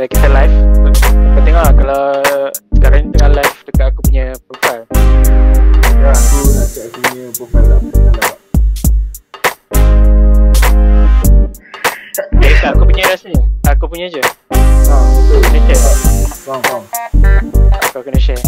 uh, kita live. Kau tengok lah kalau sekarang ni tengah live dekat aku punya profile. Ya, aku nak check aku punya profile lah. Eh, tak aku punya rasanya. Aku punya je. Ha, betul. Kena share. Faham, faham. Kau kena share.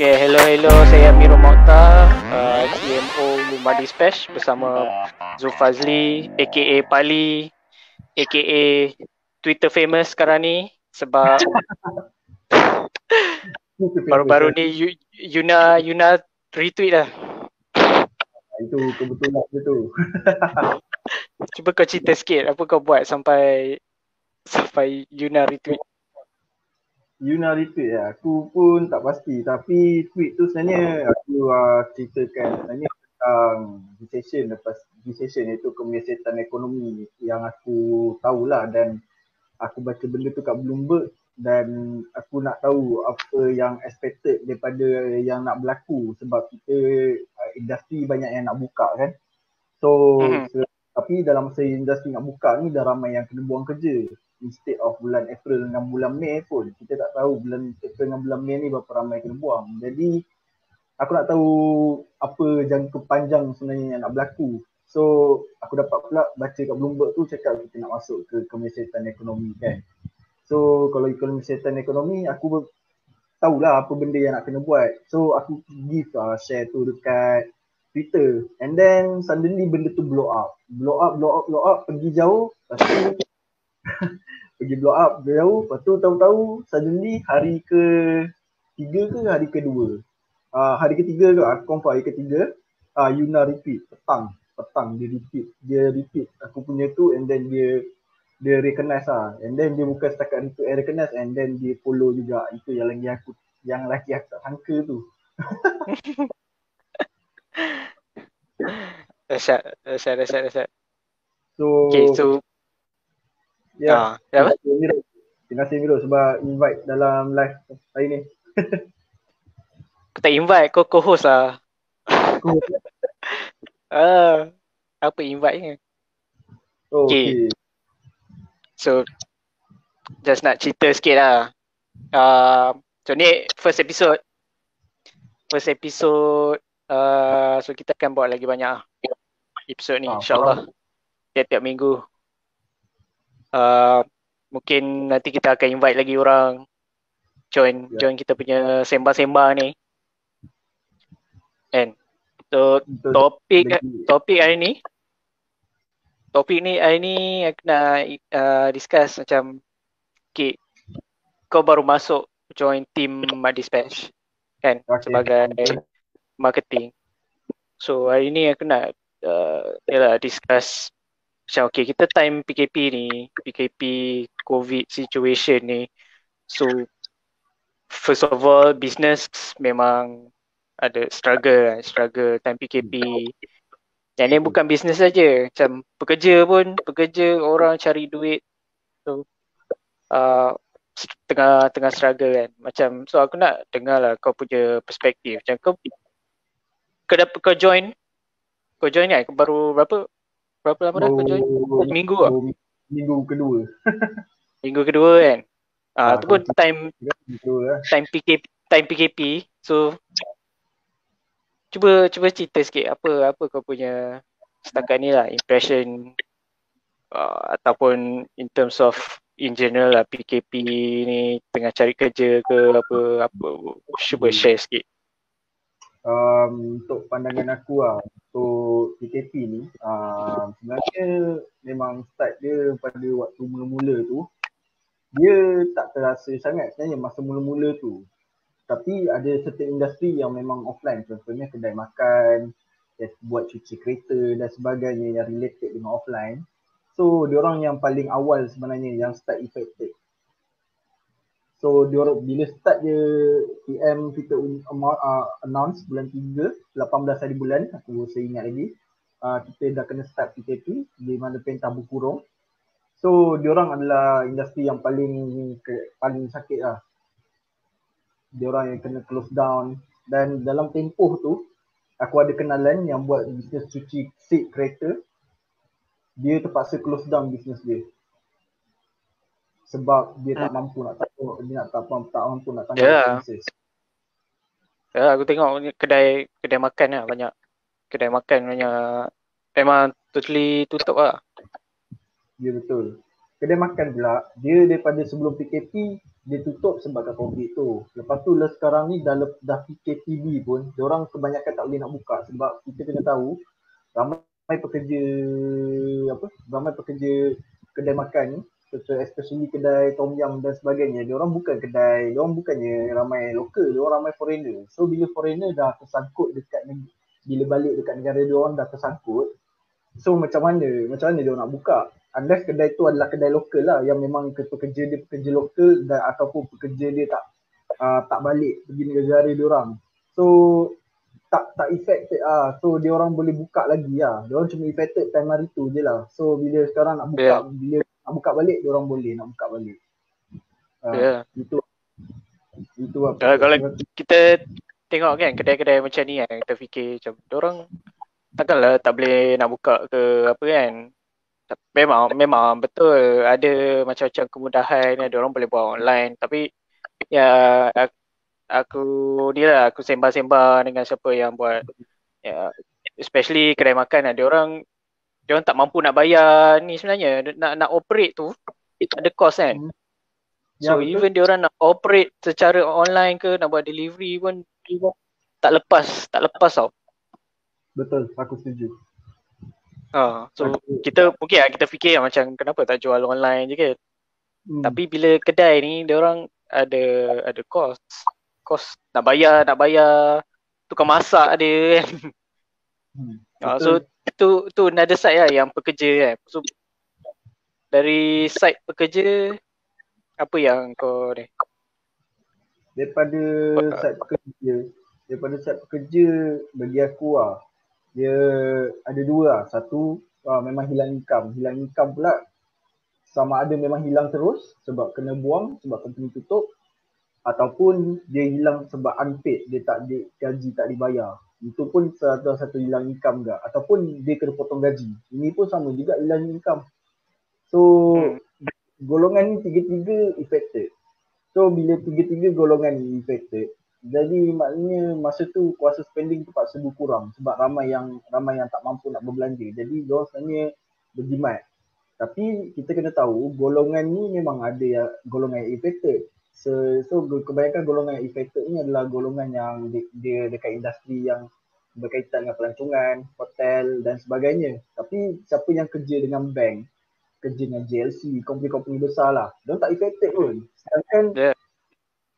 Okay, hello hello. Saya Amirul Mokhtar, uh, CMO Madi Spesh bersama Zulfazli aka Pali aka Twitter famous sekarang ni sebab baru-baru ni Yu- Yuna Yuna retweet lah. Itu kebetulan dia tu. Cuba kau cerita sikit apa kau buat sampai sampai Yuna retweet. Yuna retweet ya. Aku pun tak pasti tapi tweet tu sebenarnya aku uh, ceritakan sebenarnya tentang recession lepas recession iaitu kemesetan ekonomi yang aku tahulah dan aku baca benda tu kat Bloomberg dan aku nak tahu apa yang expected daripada yang nak berlaku sebab kita uh, industri banyak yang nak buka kan. So Mhm. Tapi dalam masa industri nak buka ni dah ramai yang kena buang kerja instead of bulan April dengan bulan Mei pun kita tak tahu bulan April dengan bulan Mei ni berapa ramai kena buang. Jadi aku nak tahu apa jangka panjang sebenarnya yang nak berlaku. So aku dapat pula baca kat Bloomberg tu cakap kita nak masuk ke kemesetan ekonomi kan. So kalau ekonomi ekonomi aku ber- tahulah apa benda yang nak kena buat. So aku give uh, share tu dekat Twitter. And then suddenly benda tu blow up. Blow up, blow up, blow up. Pergi jauh lepas tu pergi blow up jauh lepas tu tahu-tahu suddenly hari ke tiga ke hari kedua? Uh, hari ketiga ke? Aku confirm hari ketiga. Uh, Yuna repeat. Petang. Petang dia repeat. Dia repeat aku punya tu and then dia dia recognize lah. And then dia bukan setakat itu eh, recognize and then dia follow juga. Itu yang lagi aku yang lagi aku tak sangka tu Dahsyat, dahsyat, dahsyat. so, Okay, so ya ah, apa? terima kasih Miro terima kasih Miro sebab invite dalam live hari ni Aku tak invite kau co-host lah. Ah, apa invite-nya? oh, Okay. okay. So just nak cerita sikit lah. Uh, so ni first episode. First episode. Uh, so kita akan buat lagi banyak episode ni Ah, insyaAllah. Tiap-tiap minggu. Uh, mungkin nanti kita akan invite lagi orang join Ya. join kita punya sembang-sembang ni. And so topik topik hari ni topik ni hari ni aku nak uh, discuss macam okay, kau baru masuk join team Madispatch kan Okay. sebagai marketing. So hari ni aku nak uh, yalah, discuss macam okay kita time PKP ni PKP COVID situation ni. So first of all business memang ada struggle kan, struggle time PKP yang ni bukan bisnes saja macam pekerja pun pekerja orang cari duit. So uh, tengah tengah struggle kan. Macam so aku nak dengar lah kau punya perspektif. Macam kau kau dapat kau join kau join kan? Baru berapa berapa lama dah kau join? Minggu ah? minggu kedua. Minggu kedua kan? Ah Ah, tu pun time lah. time PKP time PKP so cuba cuba cerita sikit apa apa kau punya setakat ni lah impression uh, ataupun in terms of in general lah PKP ni tengah cari kerja ke apa apa cuba share sikit um, untuk pandangan aku lah untuk PKP ni um, sebenarnya memang start dia pada waktu mula-mula tu dia tak terasa sangat sebenarnya masa mula-mula tu. Tapi ada certain industri yang memang offline contohnya kedai makan buat cuci kereta dan sebagainya yang related dengan offline. So diorang yang paling awal sebenarnya yang start affected So dia orang bila start dia PM kita amo- uh, announce bulan 3, 18 hari bulan aku saya ingat lagi. Uh, kita dah kena start PKP di mana pentah berkurung. So dia orang adalah industri yang paling ke, paling sakit lah. Dia orang yang kena close down dan dalam tempoh tu aku ada kenalan yang buat bisnes cuci seat kereta dia terpaksa close down bisnes dia sebab dia tak mampu nak tahu dia nak tak mampu, tak mampu nak tanggung Yeah. expenses. Ya, aku tengok kedai kedai makan lah banyak. Kedai makan banyak memang totally tutup lah. Ya betul. Kedai makan pula, dia daripada sebelum PKP, dia tutup sebab COVID tu. Lepas tu lah sekarang ni dah, dah PKPB pun, orang kebanyakan tak boleh nak buka sebab kita kena tahu ramai pekerja apa ramai pekerja kedai makan ni especially kedai tom yum dan sebagainya dia orang bukan kedai dia orang bukannya ramai lokal dia orang ramai foreigner. So bila foreigner dah tersangkut dekat neg- bila balik dekat negara dia orang dah tersangkut so macam mana macam mana dia orang nak buka? Unless kedai tu adalah kedai lokal lah yang memang ke- pekerja dia pekerja lokal dan ataupun pekerja dia tak uh, tak balik pergi negara dia orang. So tak tak affected ah so dia orang boleh buka lagi lah. Dia orang cuma affected time hari tu je lah. So bila sekarang nak buka Yeah. bila nak buka balik dia orang boleh nak buka balik. Ah, Ya. itu. Itu apa? Kalau, kalau kita tengok kan kedai-kedai macam ni kan kita fikir macam orang takkanlah tak boleh nak buka ke apa kan. Memang memang betul ada macam-macam kemudahan ada orang boleh buat online. Tapi ya aku, aku ni lah aku sembang-sembang dengan siapa yang buat. Ya especially kedai makan ada orang dia orang tak mampu nak bayar ni sebenarnya nak nak operate tu ada cost kan. Hmm. So Ya, even dia orang nak operate secara online ke nak buat delivery pun tak lepas, tak lepas tau. betul aku setuju Ha, so Aku- kita mungkin lah kita fikir lah macam kenapa tak jual online je kan. Hmm. Tapi bila kedai ni dia orang ada ada cost. Cost nak bayar, nak bayar tukang masak dia kan. Hmm. Ha, Betul. so tu tu another side lah yang pekerja kan. So dari side pekerja apa yang kau ni? daripada side pekerja daripada side pekerja bagi aku lah dia ada dua lah satu ah, memang hilang income hilang income pula sama ada memang hilang terus sebab kena buang sebab company tutup ataupun dia hilang sebab unpaid dia tak di, gaji tak dibayar itu pun satu satu hilang income juga ataupun dia kena potong gaji ini pun sama juga hilang income so golongan ni tiga-tiga affected So bila tiga-tiga golongan ni infected, jadi maknanya masa tu kuasa spending terpaksa berkurang sebab ramai yang ramai yang tak mampu nak berbelanja. Jadi diorang sebenarnya berjimat. Tapi kita kena tahu golongan ni memang ada yang golongan affected. So, so kebanyakan golongan yang affected ni adalah golongan yang dia, dia dekat industri yang berkaitan dengan pelancongan, hotel dan sebagainya. Tapi siapa yang kerja dengan bank, kerja dengan JLC, company-company besar lah. Dia tak affected pun. Sedangkan Yeah.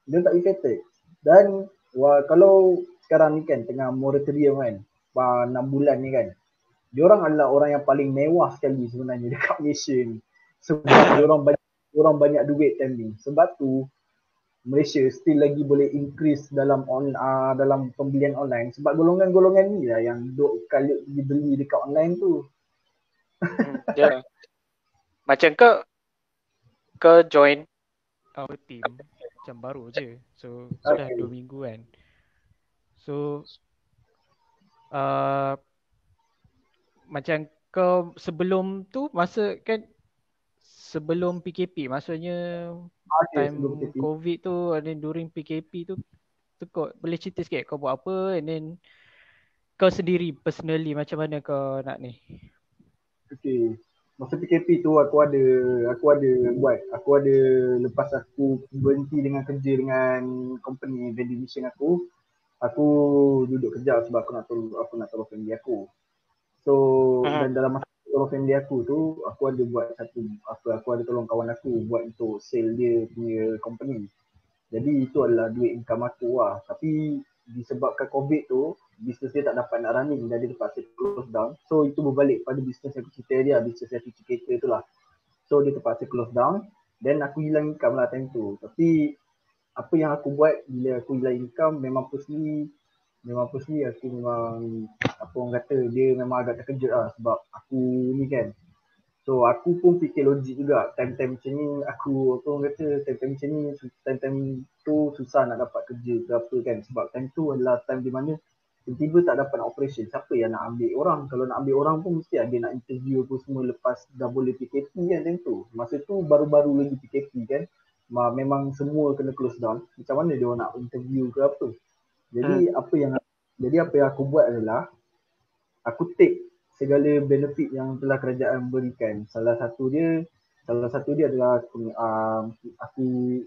dia tak affected. Dan wah, kalau sekarang ni kan tengah moratorium kan, uh, 6 bulan ni kan, diorang adalah orang yang paling mewah sekali sebenarnya dekat Malaysia ni. Sebab diorang banyak diorang banyak duit time ni. Sebab tu Malaysia still lagi boleh increase dalam on uh, dalam pembelian online sebab golongan-golongan ni lah yang duk kali dibeli dekat online tu. Hmm, ya. Macam kau kau join our team macam baru je. So sudah Okay. dua minggu kan. So uh, macam kau sebelum tu masa kan sebelum PKP maksudnya time. COVID tu and then during PKP tu tu kau boleh cerita sikit kau buat apa and then kau sendiri personally macam mana kau nak ni? Okay. Masa PKP tu aku ada aku ada buat aku ada lepas aku berhenti dengan kerja dengan company vending machine aku aku duduk kerja sebab aku nak tolong aku nak tolong family aku. So Mhm. dan dalam masa tolong family aku tu aku ada buat satu apa aku ada tolong kawan aku buat untuk sale dia punya company. Jadi itu adalah duit income aku lah. Tapi disebabkan COVID tu bisnes dia tak dapat nak running dan dia terpaksa close down. So itu berbalik pada bisnes aku cerita dia, bisnes yang cuci kereta tu lah. So dia terpaksa close down. Then aku hilang income lah time tu. Tapi apa yang aku buat bila aku hilang income memang personally memang personally aku memang apa orang kata dia memang agak terkejut lah sebab aku ni kan. So aku pun fikir logik juga. Time-time macam ni aku apa orang kata time-time macam ni time-time tu susah nak dapat kerja ke apa kan. Sebab time tu adalah time di mana tiba-tiba tak dapat nak operation. Siapa yang nak ambil orang? Kalau nak ambil orang pun mesti ada nak interview apa semua lepas dah boleh PKP kan macam tu. Masa tu baru-baru lagi PKP kan. Memang semua kena close down. Macam mana dia nak interview ke apa jadi hmm. apa yang jadi apa yang aku buat adalah aku take segala benefit yang telah kerajaan berikan. Salah satu dia salah satu dia adalah uh, aku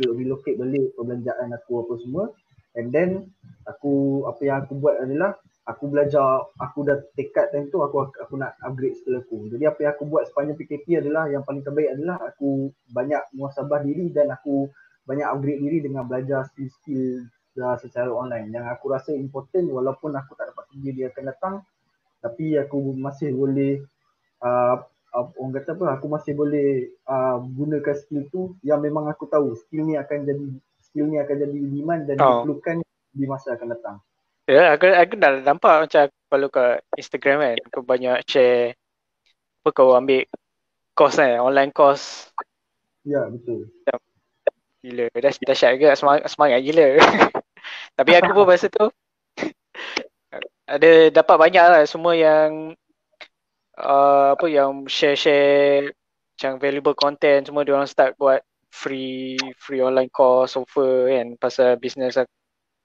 relocate balik perbelanjaan aku apa semua. And then aku apa yang aku buat adalah aku belajar aku dah tekad time tu aku aku nak upgrade skill aku. Jadi apa yang aku buat sepanjang PKP adalah yang paling terbaik adalah aku banyak muasabah diri dan aku banyak upgrade diri dengan belajar skill-skill dah secara online yang aku rasa important walaupun aku tak dapat kerja dia akan datang tapi aku masih boleh uh, uh, orang kata apa aku masih boleh uh, gunakan skill tu yang memang aku tahu skill ni akan jadi skill ni akan jadi demand dan oh. diperlukan di masa akan datang. Ya, yeah, aku aku dah nampak macam kalau ke Instagram kan, aku banyak share apa kau ambil course kan, online course. Ya, yeah, betul. Gila, dah dah share juga semangat, semangat gila. Tapi aku pun masa tu ada dapat banyak lah semua yang uh, apa yang share-share macam valuable content semua dia orang start buat free free online course offer kan pasal business aku.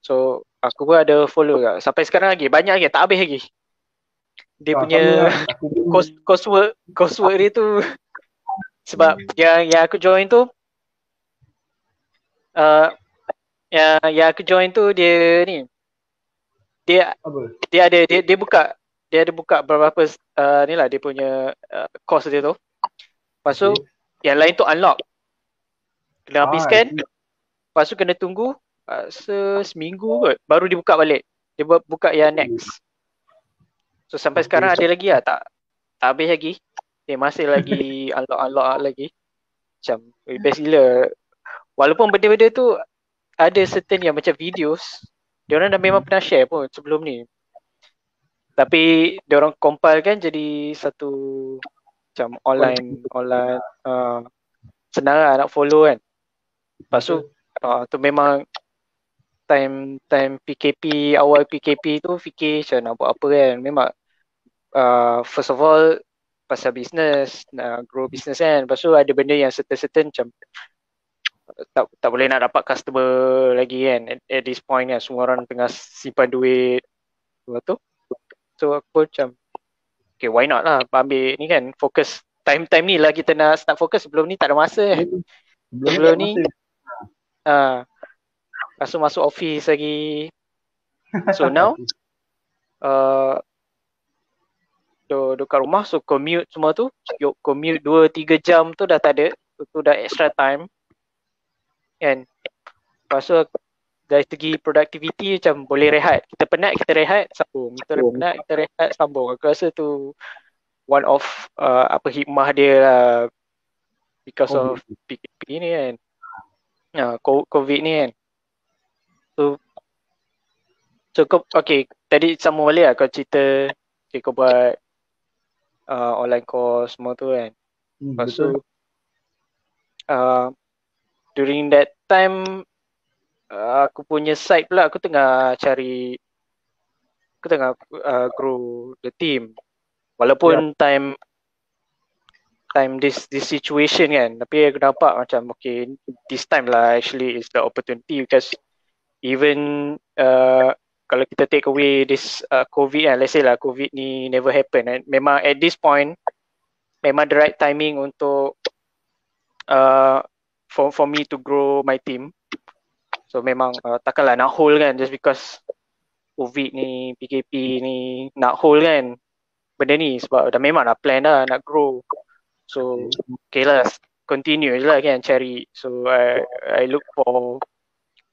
So aku pun ada follow juga. Sampai sekarang lagi banyak lagi tak habis lagi. Dia ah, punya course course work course work dia tu sebab yang yang aku join tu uh, yang yang aku join tu dia ni. Dia Apa? dia ada dia dia buka dia ada buka beberapa uh, ni lah dia punya uh, course dia tu. Lepas tu okay. yang lain tu unlock. Kena habiskan ah, lepas tu kena tunggu uh, seminggu kot baru dibuka balik. Dia buat buka yang next. So sampai okay, sekarang ada lagi lah? Tak tak habis lagi? Dia masih lagi unlock unlock lagi. Macam eh, best gila. Walaupun benda-benda tu ada certain yang macam videos dia orang dah memang pernah share pun sebelum ni tapi dia orang compile kan jadi satu macam online online uh, senang lah nak follow kan Lepas tu, uh, tu memang time time PKP, awal PKP tu fikir macam nak buat apa kan. Memang uh, first of all pasal business, nak grow business kan. Lepas tu ada benda yang certain-certain macam tak tak boleh nak dapat customer lagi kan at, at this point kan. Semua orang tengah simpan duit. Lepas tu so aku macam okay why not lah ambil ni kan fokus. Time-time ni lah kita nak start fokus. Sebelum ni tak ada masa kan sebelum, sebelum ni. Ha. Lepas masuk office lagi. So now uh, do kat rumah. So commute semua tu yuk commute 2 3 jam tu dah tak ada. Tu, tu dah extra time kan? Lepas tu dari segi productivity macam boleh rehat. Kita penat kita rehat sambung. Kita oh. penat kita rehat sambung. Aku rasa tu one of uh, apa hikmah dia lah. Because oh. of PKP ni kan. Uh, COVID ni kan. So, so kau, okay, tadi sama balik lah kau cerita okay, kau buat uh, online course semua tu kan. Hmm, Lepas tu, uh, during that time, uh, aku punya site pula aku tengah cari, aku tengah uh, grow the team. Walaupun yeah. time time this this situation kan tapi aku nampak macam okay this time lah actually is the opportunity because even uh, kalau kita take away this uh, covid kan let's say lah covid ni never happen kan memang at this point memang the right timing untuk uh, for for me to grow my team. So memang uh, takkanlah nak hold kan just because covid ni PKP ni nak hold kan. Benda ni sebab dah memang dah plan dah nak grow. So okay lah continue je lah kan cari. So I, I look for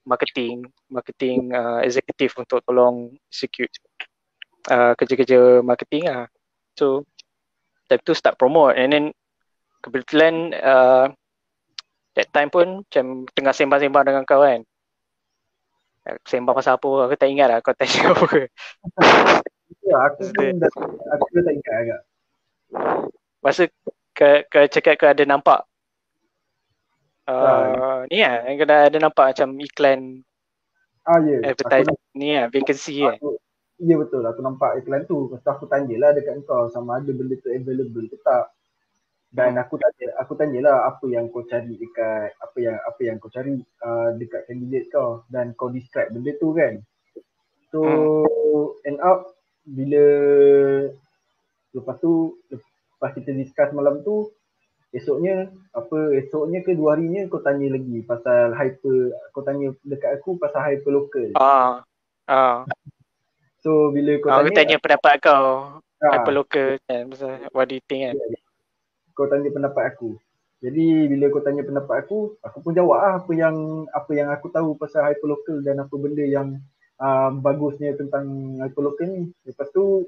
marketing Marketing uh, executive untuk tolong execute uh, Kerja-kerja marketing lah. So time tu start promote and then Kebetulan uh, that time pun macam tengah sembang-sembang dengan kau kan. Sembang pasal apa aku tak ingat lah kau tanya apa. Ya aku pun dah, aku tak ingat agak. Masa ke ke cakap ke ada nampak? Uh, ni lah yang kena ada nampak macam iklan ah, yeah. advertise aku, ni lah vacancy aku, Ya betul. Aku nampak iklan tu. Lepas aku tanyalah dekat kau sama ada benda tu available ke tak. Dan aku tanya, aku tanyalah apa yang kau cari dekat apa yang apa yang kau cari uh, dekat candidate kau dan kau describe benda tu kan. So hmm. end up bila lepas tu lepas kita discuss malam tu esoknya apa esoknya ke dua harinya kau tanya lagi pasal hyper kau tanya dekat aku pasal hyper local. Ah. Ah. So bila kau ah, tanya aku tanya pendapat kau ah. hyper local kan pasal what do you think kan. Yeah kau tanya pendapat aku. Jadi bila kau tanya pendapat aku, aku pun jawab lah apa yang apa yang aku tahu pasal hyperlocal dan apa benda yang uh, bagusnya tentang hyperlocal ni. Lepas tu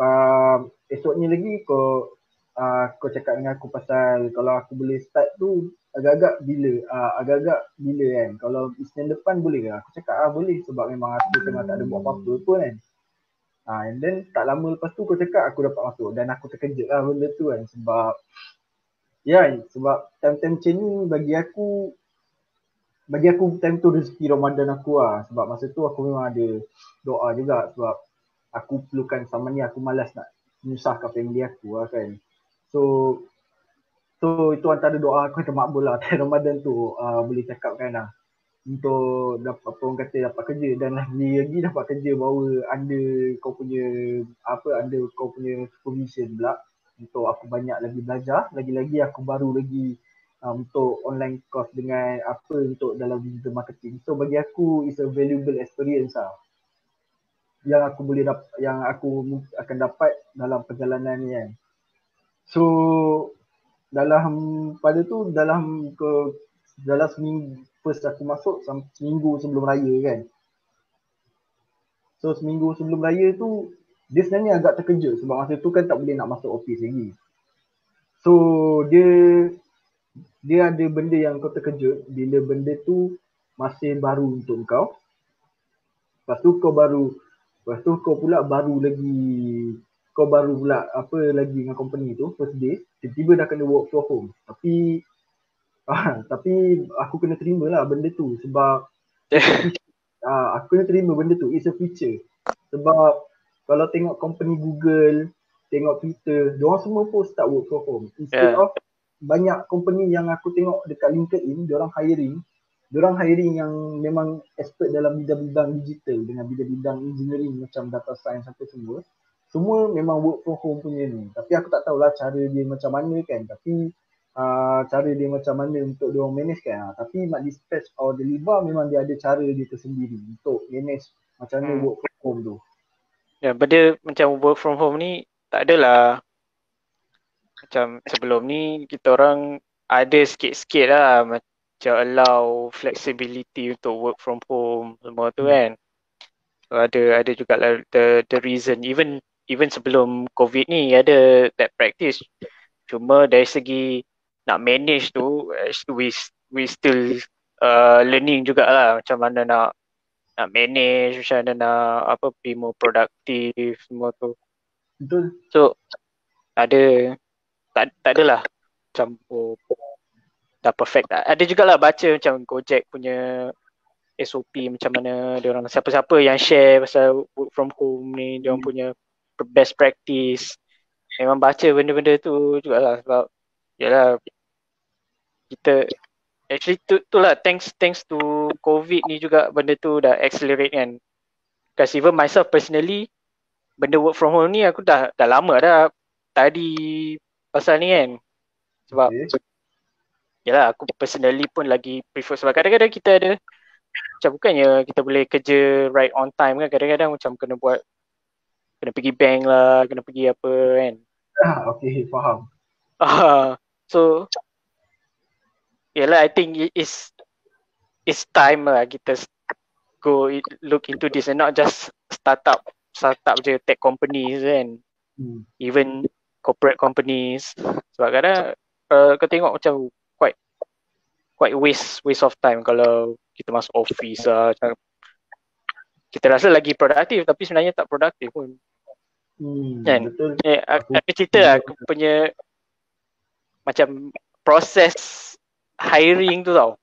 uh, esoknya lagi kau uh, kau cakap dengan aku pasal kalau aku boleh start tu agak-agak bila uh, agak-agak bila kan. Kalau Isnin depan boleh ke? Aku cakap ah boleh sebab memang aku tengah tak ada buat apa-apa pun kan. Ha, and then tak lama lepas tu kau cakap aku dapat masuk dan aku terkejut lah benda tu kan sebab ya yeah, sebab time-time macam ni bagi aku bagi aku time tu rezeki Ramadan aku lah. Sebab masa tu aku memang ada doa juga sebab aku perlukan sama ni aku malas nak menyusahkan family aku lah kan. So so itu antara doa aku yang termakbul lah Ramadan tu uh, boleh cakap kan lah untuk dapat apa orang kata dapat kerja. Dan lagi lagi dapat kerja bahawa anda kau punya apa anda kau punya supervision pula. Untuk aku banyak lagi belajar. Lagi-lagi aku baru lagi um, untuk online course dengan apa untuk dalam digital marketing. So bagi aku is a valuable experience lah yang aku boleh dapat yang aku akan dapat dalam perjalanan ni kan. So dalam pada tu dalam ke dalam seminggu first aku masuk seminggu sebelum raya kan. So seminggu sebelum raya tu dia sebenarnya agak terkejut sebab masa tu kan tak boleh nak masuk office lagi. So dia dia ada benda yang kau terkejut bila benda tu masih baru untuk kau. Lepas tu kau baru lepas tu kau pula baru lagi kau baru pula apa lagi dengan company tu first day tiba-tiba dah kena work from home tapi Ah, tapi aku kena terima lah benda tu sebab ah, aku kena terima benda tu. It's a feature. Sebab kalau tengok company Google, tengok Twitter, diorang semua pun start work from home. Instead yeah. of banyak company yang aku tengok dekat LinkedIn, diorang hiring, diorang hiring yang memang expert dalam bidang-bidang digital dengan bidang-bidang engineering macam data science sampai semua. Semua memang work from home punya ni. Tapi aku tak tahulah cara dia macam mana kan. Tapi uh, cara dia macam mana untuk dia manage kan. Uh, tapi mak dispatch or deliver memang dia ada cara dia tersendiri untuk manage macam mana hmm. work from home tu. Ya, benda macam work from home ni tak adalah macam sebelum ni kita orang ada sikit-sikit lah macam allow flexibility untuk work from home semua tu hmm. kan. So, ada ada juga lah the the reason even even sebelum covid ni ada that practice cuma dari segi nak manage tu we we still uh, learning jugalah macam mana nak nak manage macam mana nak apa be more productive semua tu. Betul. So ada tak tak adalah macam oh, dah perfect. Ada jugalah baca macam Gojek punya SOP macam mana dia orang siapa-siapa yang share pasal work from home ni dia orang hmm. punya best practice. Memang baca benda-benda tu jugalah sebab yalah kita actually tu tu lah thanks thanks to covid ni juga benda tu dah accelerate kan. Because even myself personally benda work from home ni aku dah dah lama dah tadi pasal ni kan. Sebab okay. yalah aku personally pun lagi prefer sebab kadang-kadang kita ada macam bukannya kita boleh kerja right on time kan kadang-kadang macam kena buat kena pergi bank lah kena pergi apa kan. Ah okay faham. Ah so Yalah, I think it is it's time lah kita go look into this and not just startup startup je tech companies kan. Hmm. Even corporate companies. Sebab kadang uh, kau tengok macam quite quite waste waste of time kalau kita masuk office lah. Macam, kita rasa lagi produktif tapi sebenarnya tak produktif pun. Hmm, kan? Betul. Eh, aku, aku cerita lah aku punya macam proses hiring tu tau.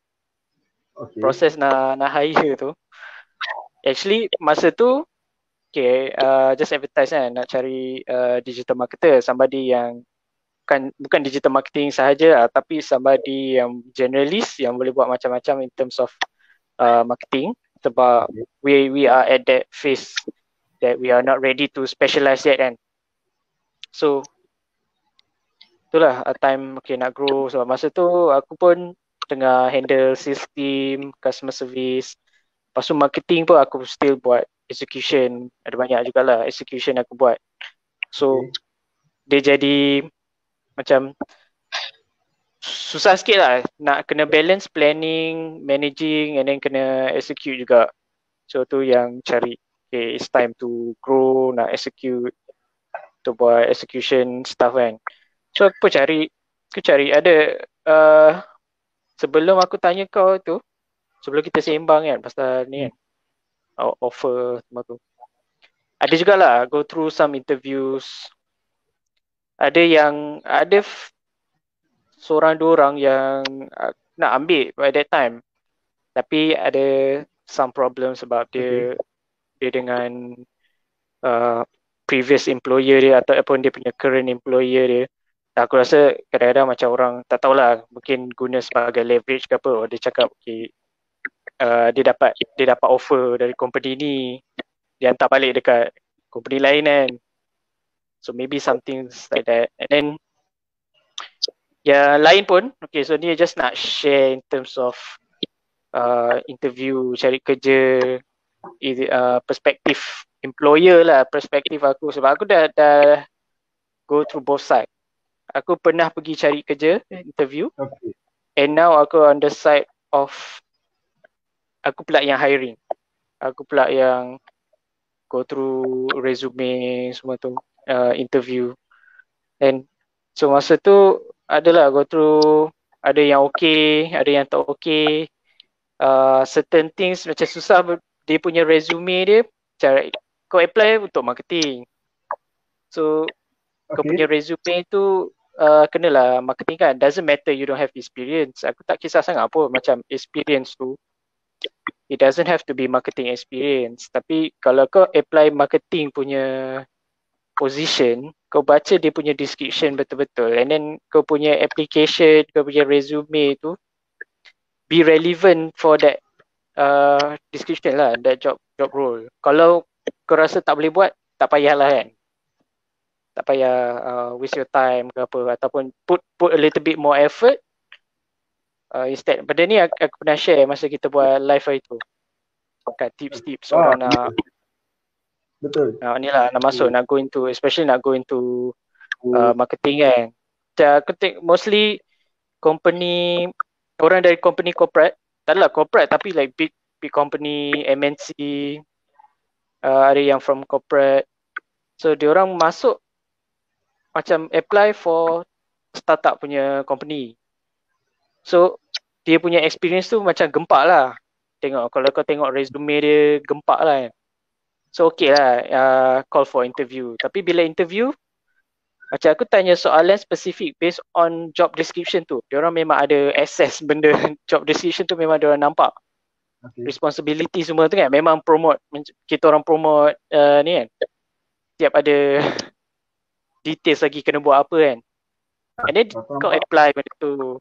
Okay. Proses nak nak hire tu. Actually masa tu okay uh, just advertise kan nak cari uh, digital marketer somebody yang bukan bukan digital marketing sahaja uh, tapi somebody yang generalist yang boleh buat macam-macam in terms of uh, marketing sebab we we are at that phase that we are not ready to specialize yet kan so itulah uh, time okay nak grow. Sebab masa tu aku pun tengah handle sales team customer service. Lepas tu marketing pun aku still buat. Execution ada banyak juga lah execution aku buat. So okay. dia jadi macam susah sikit lah. Nak kena balance planning managing and then kena execute juga. So tu yang cari. Okay it's time to grow nak execute to buat execution stuff kan so aku cari aku cari ada uh, sebelum aku tanya kau tu sebelum kita sembang kan pasal ni kan offer semua tu. Ada juga lah go through some interviews. Ada yang ada seorang dua orang yang uh, nak ambil by that time. Tapi ada some problem sebab dia okay. dia dengan uh, previous employer dia ataupun dia punya current employer dia. Aku rasa kadang-kadang macam orang tak tahulah mungkin guna sebagai leverage ke apa. Oh, dia cakap okay, uh, dia dapat dia dapat offer dari company ni dia hantar balik dekat company lain kan. So maybe something like that. And then ya lain pun okay so ni just nak share in terms of uh, interview cari kerja uh, perspektif employer lah perspektif aku. Sebab aku dah dah go through both side aku pernah pergi cari kerja interview okay. and now aku on the side of aku pula yang hiring. Aku pula yang go through resume semua tu, uh, interview. And so masa tu adalah go through ada yang okay, ada yang tak okay. Uh, certain things macam susah dia punya resume dia cara kau apply untuk marketing. So okay. kau punya resume tu uh, kenalah marketing kan. Doesn't matter you don't have experience. Aku tak kisah sangat apa macam experience tu. It doesn't have to be marketing experience. Tapi kalau kau apply marketing punya position kau baca dia punya description betul-betul. And then kau punya application kau punya resume tu be relevant for that uh, description lah that job job role. Kalau kau rasa tak boleh buat tak payahlah kan tak payah uh, waste your time ke apa ataupun put put a little bit more effort uh, instead. Benda ni aku, aku pernah share masa kita buat live hari tu. Kat tips-tips ah, orang nak betul. Nak ni lah nak masuk yeah. nak go into especially nak go into uh, marketing kan. So, aku think mostly company orang dari company corporate tak adalah corporate tapi like big big company MNC uh, ada yang from corporate. So dia orang masuk macam apply for startup punya company So dia punya experience tu macam gempak lah. Tengok kalau kau tengok resume dia gempak lah. So okay lah uh, call for interview. Tapi bila interview macam aku tanya soalan spesifik based on job description tu. Dia orang memang ada access benda job description tu memang dia orang nampak. Okay. Responsibility semua tu kan memang promote kita orang promote uh, ni kan. Tiap ada details lagi kena buat apa kan. And then kau apply benda tu.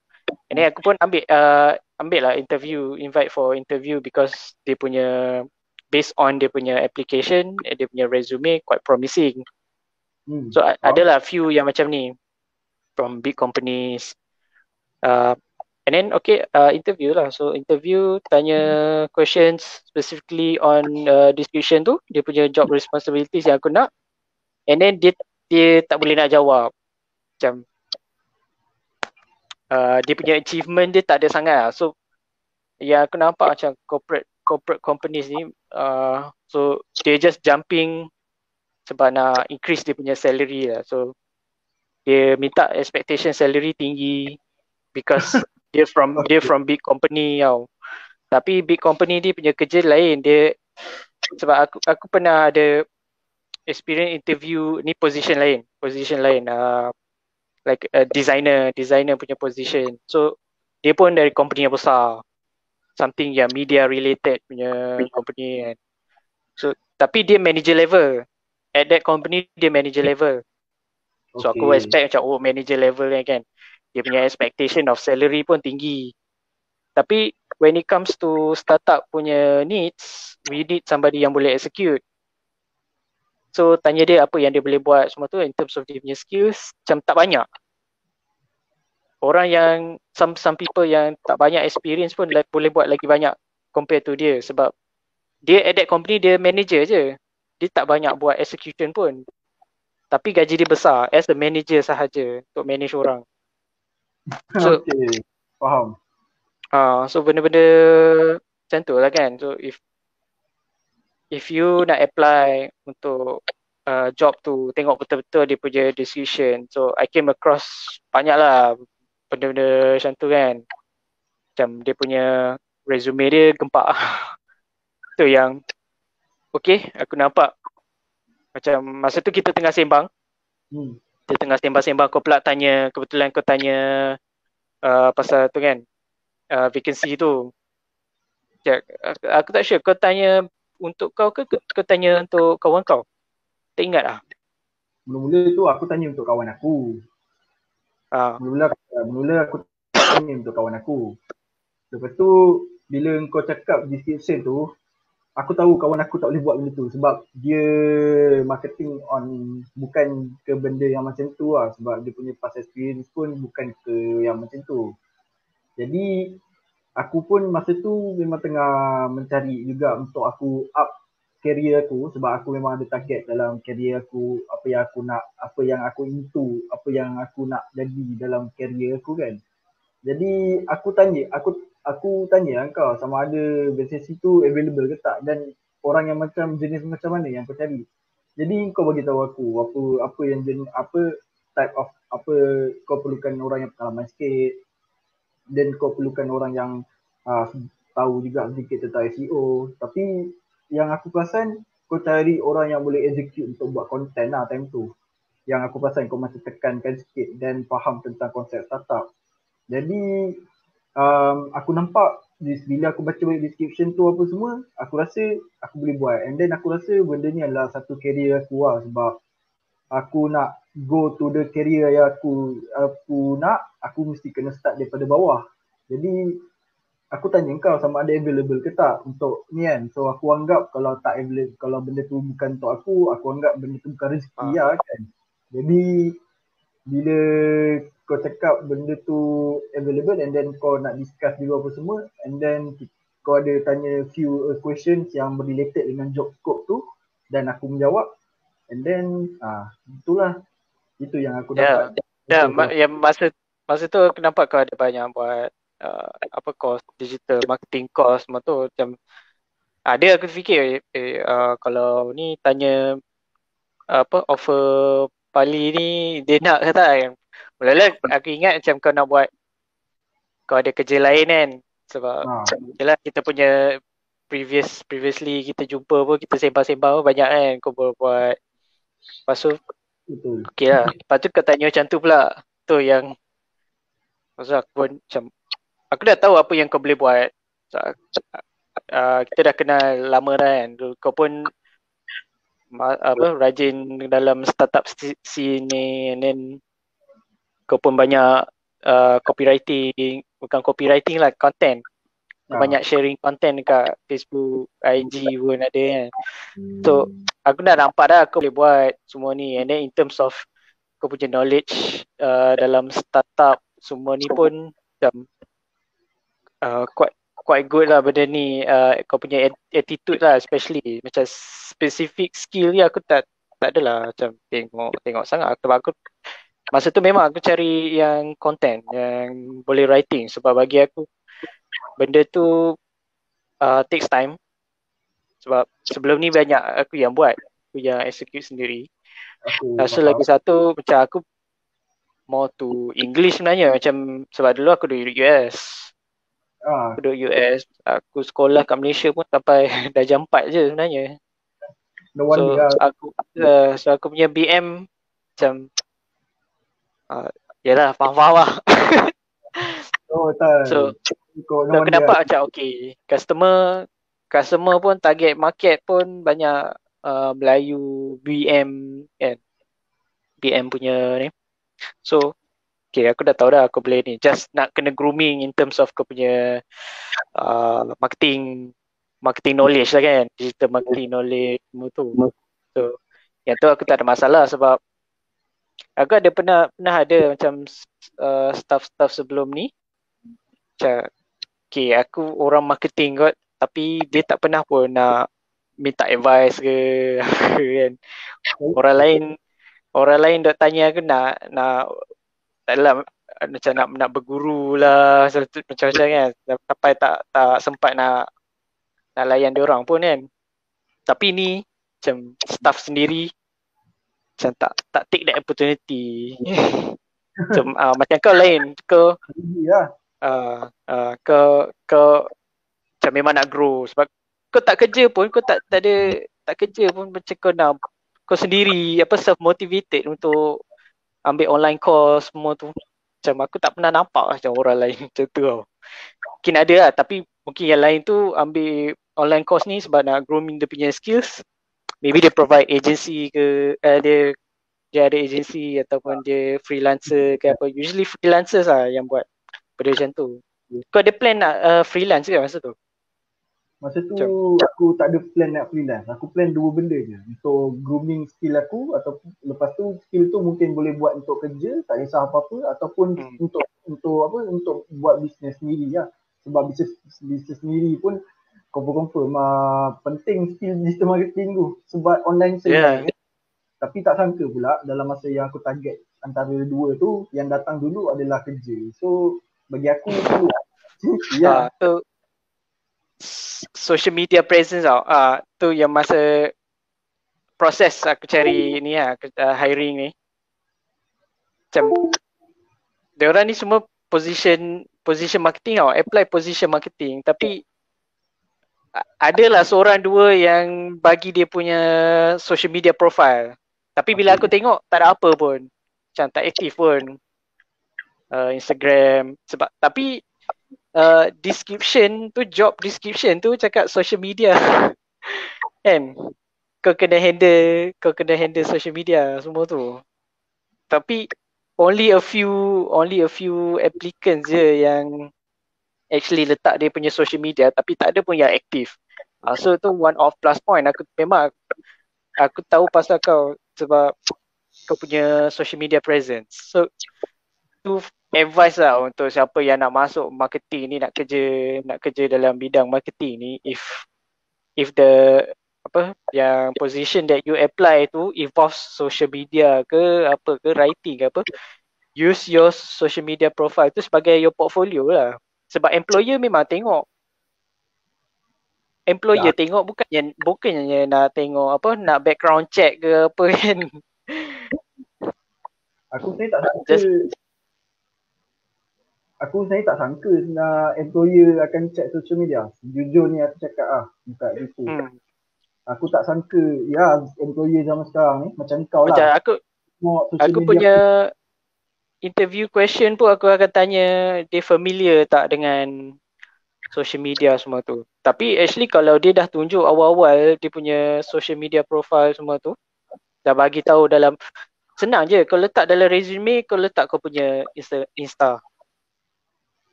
And then aku pun ambil uh, ambil lah interview, invite for interview because dia punya based on dia punya application, dia punya resume quite promising. Hmm. So oh. adalah few yang macam ni from big companies. Uh, and then okay uh, interview lah. So interview tanya hmm. questions specifically on uh, description tu, dia punya job responsibilities yang aku nak. And then dia dia tak boleh nak jawab. Macam uh, dia punya achievement dia tak ada sangat lah. So yang aku nampak macam corporate corporate companies ni uh, so dia just jumping sebab nak increase dia punya salary lah. So dia minta expectation salary tinggi because dia from dia from big company tau. Tapi big company dia punya kerja lain. Dia sebab aku aku pernah ada experience interview ni position lain, position lain. Uh, like a designer designer punya position so dia pun dari company yang besar something yang media related punya company kan So tapi dia manager level. At that company dia manager level. So okay. aku expect macam oh manager level ni kan. Dia punya expectation of salary pun tinggi. Tapi when it comes to startup punya needs, we need somebody yang boleh execute. So tanya dia apa yang dia boleh buat semua tu in terms of dia punya skills macam tak banyak. Orang yang some some people yang tak banyak experience pun like, boleh buat lagi banyak compare to dia sebab dia at that company dia manager je. Dia tak banyak buat execution pun. Tapi gaji dia besar as a manager sahaja untuk manage orang. So, okay. Faham. Ah, uh, so benda-benda macam tu lah kan. So if if you nak apply untuk uh, job tu, tengok betul-betul dia punya decision. So I came across banyak lah benda-benda macam tu kan. Macam dia punya resume dia gempak. tu yang okay, aku nampak macam masa tu kita tengah sembang. Hmm. Kita tengah sembang-sembang kau pula tanya kebetulan kau tanya uh, pasal tu kan. Uh, vacancy tu. Ya, aku tak sure kau tanya untuk kau ke kau tanya untuk kawan kau? Tak ingat lah. Mula-mula tu aku tanya untuk kawan aku. Ha. Mula-mula, mula aku tanya untuk kawan aku. Lepas tu bila kau cakap description tu aku tahu kawan aku tak boleh buat benda tu sebab dia marketing on bukan ke benda yang macam tu lah sebab dia punya past experience pun bukan ke yang macam tu. Jadi aku pun masa tu memang tengah mencari juga untuk aku up career aku sebab aku memang ada target dalam career aku apa yang aku nak apa yang aku into apa yang aku nak jadi dalam career aku kan jadi aku tanya aku aku tanya kau sama ada vacancy tu available ke tak dan orang yang macam jenis macam mana yang kau cari. Jadi kau bagi tahu aku apa apa yang jenis apa type of apa kau perlukan orang yang pengalaman sikit dan kau perlukan orang yang uh, tahu juga sedikit tentang SEO tapi yang aku perasan kau cari orang yang boleh execute untuk buat content lah time tu. Yang aku perasan kau masih tekankan sikit dan faham tentang konsep startup. Jadi um, aku nampak bila aku baca description tu apa semua aku rasa aku boleh buat. And then aku rasa benda ni adalah satu career aku lah sebab aku nak go to the career yang aku aku nak aku mesti kena start daripada bawah. Jadi aku tanya kau sama ada available ke tak untuk ni kan? So aku anggap kalau tak available kalau benda tu bukan untuk aku aku anggap benda tu bukan rezeki ha. lah kan? Jadi bila kau cakap benda tu available and then kau nak discuss dulu apa semua and then kau ada tanya few uh, questions yang related dengan job scope tu dan aku menjawab and then ah itulah itu yang aku yeah. dapat. Ya, yeah, ma- yang masa masa tu kenapa kau ada banyak buat uh, apa course digital marketing course semua tu macam ada aku fikir eh, uh, kalau ni tanya apa offer Pali ni dia nak ke tak Mula-mula aku ingat macam kau nak buat kau ada kerja lain kan sebab ha. Kita punya previous previously kita jumpa pun kita sembang-sembang pun banyak kan kau boleh buat lepas tu Betul. Okay lah. Lepas tu kau tanya macam tu pula. Tu yang Maksud aku pun macam Aku dah tahu apa yang kau boleh buat. So, uh, kita dah kenal lama kan. Kau pun apa rajin dalam startup scene ni and then kau pun banyak uh, copywriting bukan copywriting lah content uh. banyak sharing content dekat Facebook IG pun ada kan. So aku dah nampak dah aku boleh buat semua ni. And then in terms of kau punya knowledge uh, dalam startup semua ni pun macam uh, quite quite good lah benda ni. Uh, kau punya attitude lah especially. Macam specific skill ni aku tak tak adalah macam tengok tengok sangat. Aku, aku masa tu memang aku cari yang content yang boleh writing. Sebab bagi aku benda tu uh, takes time. Sebab sebelum ni banyak aku yang buat. Aku yang execute sendiri. Rasa lagi satu macam aku more to English sebenarnya. Macam sebab dulu aku duduk US ah. aku duduk US aku sekolah kat Malaysia pun sampai dah jam 4 je sebenarnya. No so, aku uh, so aku punya BM macam uh, Yelah faham-faham lah. Oh tak So, so kenapa lah. macam okay Customer customer pun target market pun banyak uh, Melayu BM kan? BM punya ni. So okay aku dah tahu dah aku boleh ni. Just nak kena grooming in terms of kau punya uh, marketing marketing knowledge lah kan? Digital marketing knowledge semua tu. So yang tu aku tak ada masalah sebab aku ada pernah pernah ada macam uh, staff-staff sebelum ni. Macam okay aku orang marketing kot tapi dia tak pernah pun nak minta advice ke kan. Orang lain orang lain dok tanya aku nak nak taklah macam nak nak berguru lah macam-macam kan. Sampai tak tak sempat nak nak layan dia orang pun kan. Tapi ni macam staff sendiri macam tak tak take that opportunity. Macam uh, macam kau lain kau uh, kau kau macam memang nak grow. Sebab kau tak kerja pun kau tak tak ada tak kerja pun macam kau nak kau sendiri apa self motivated untuk ambil online course semua tu. Macam aku tak pernah nampak lah macam orang lain macam tu tau. Mungkin ada lah tapi mungkin yang lain tu ambil online course ni sebab nak grooming dia punya skills. Maybe dia provide agency ke uh, dia dia ada agency ataupun dia freelancer ke apa. Usually freelancers lah yang buat benda macam tu kau ada plan nak uh, freelance ke masa tu Masa tu Macam. aku tak ada plan nak freelance. Aku plan dua benda je. Untuk grooming skill aku atau lepas tu skill tu mungkin boleh buat untuk kerja, tak kisah apa-apa ataupun hmm. untuk untuk apa untuk buat bisnes sendiri lah. Sebab bisnes bisnes sendiri pun confirm-confirm uh, penting skill digital marketing tu sebab online sales. Yeah. Kan? Tapi tak sangka pula dalam masa yang aku target antara dua tu yang datang dulu adalah kerja. So bagi aku tu ya. Yeah. Uh, social media presence tau. Ah uh, tu yang masa proses aku cari ni lah, uh, hiring ni. Macam dia orang ni semua position position marketing tau, apply position marketing tapi adalah seorang dua yang bagi dia punya social media profile. Tapi bila aku tengok tak ada apa pun. Macam tak aktif pun. Uh, Instagram. Sebab tapi uh, description tu job description tu cakap social media. Kan? Kau kena handle kau kena handle social media semua tu. Tapi only a few only a few applicants je yang actually letak dia punya social media. Tapi tak ada pun yang aktif uh, so tu one of plus point. Aku memang aku tahu pasal kau sebab kau punya social media presence. So tu advice lah untuk siapa yang nak masuk marketing ni nak kerja nak kerja dalam bidang marketing ni if if the apa yang position that you apply tu involves social media ke apa ke writing ke apa use your social media profile tu sebagai your portfolio lah. Sebab employer memang tengok. Employer ya. tengok bukannya bukannya nak tengok apa nak background check ke apa kan. Aku sendiri tak Just, aku sebenarnya tak sangka nak employer akan check social media. Jujur ni aku cakap ah, buka gitu. Hmm. Aku tak sangka ya employer zaman sekarang ni macam kau lah. Macam aku aku punya interview question pun aku akan tanya dia familiar tak dengan social media semua tu. Tapi actually kalau dia dah tunjuk awal-awal dia punya social media profile semua tu dah bagi tahu dalam senang je kau letak dalam resume kau letak kau punya Insta, Insta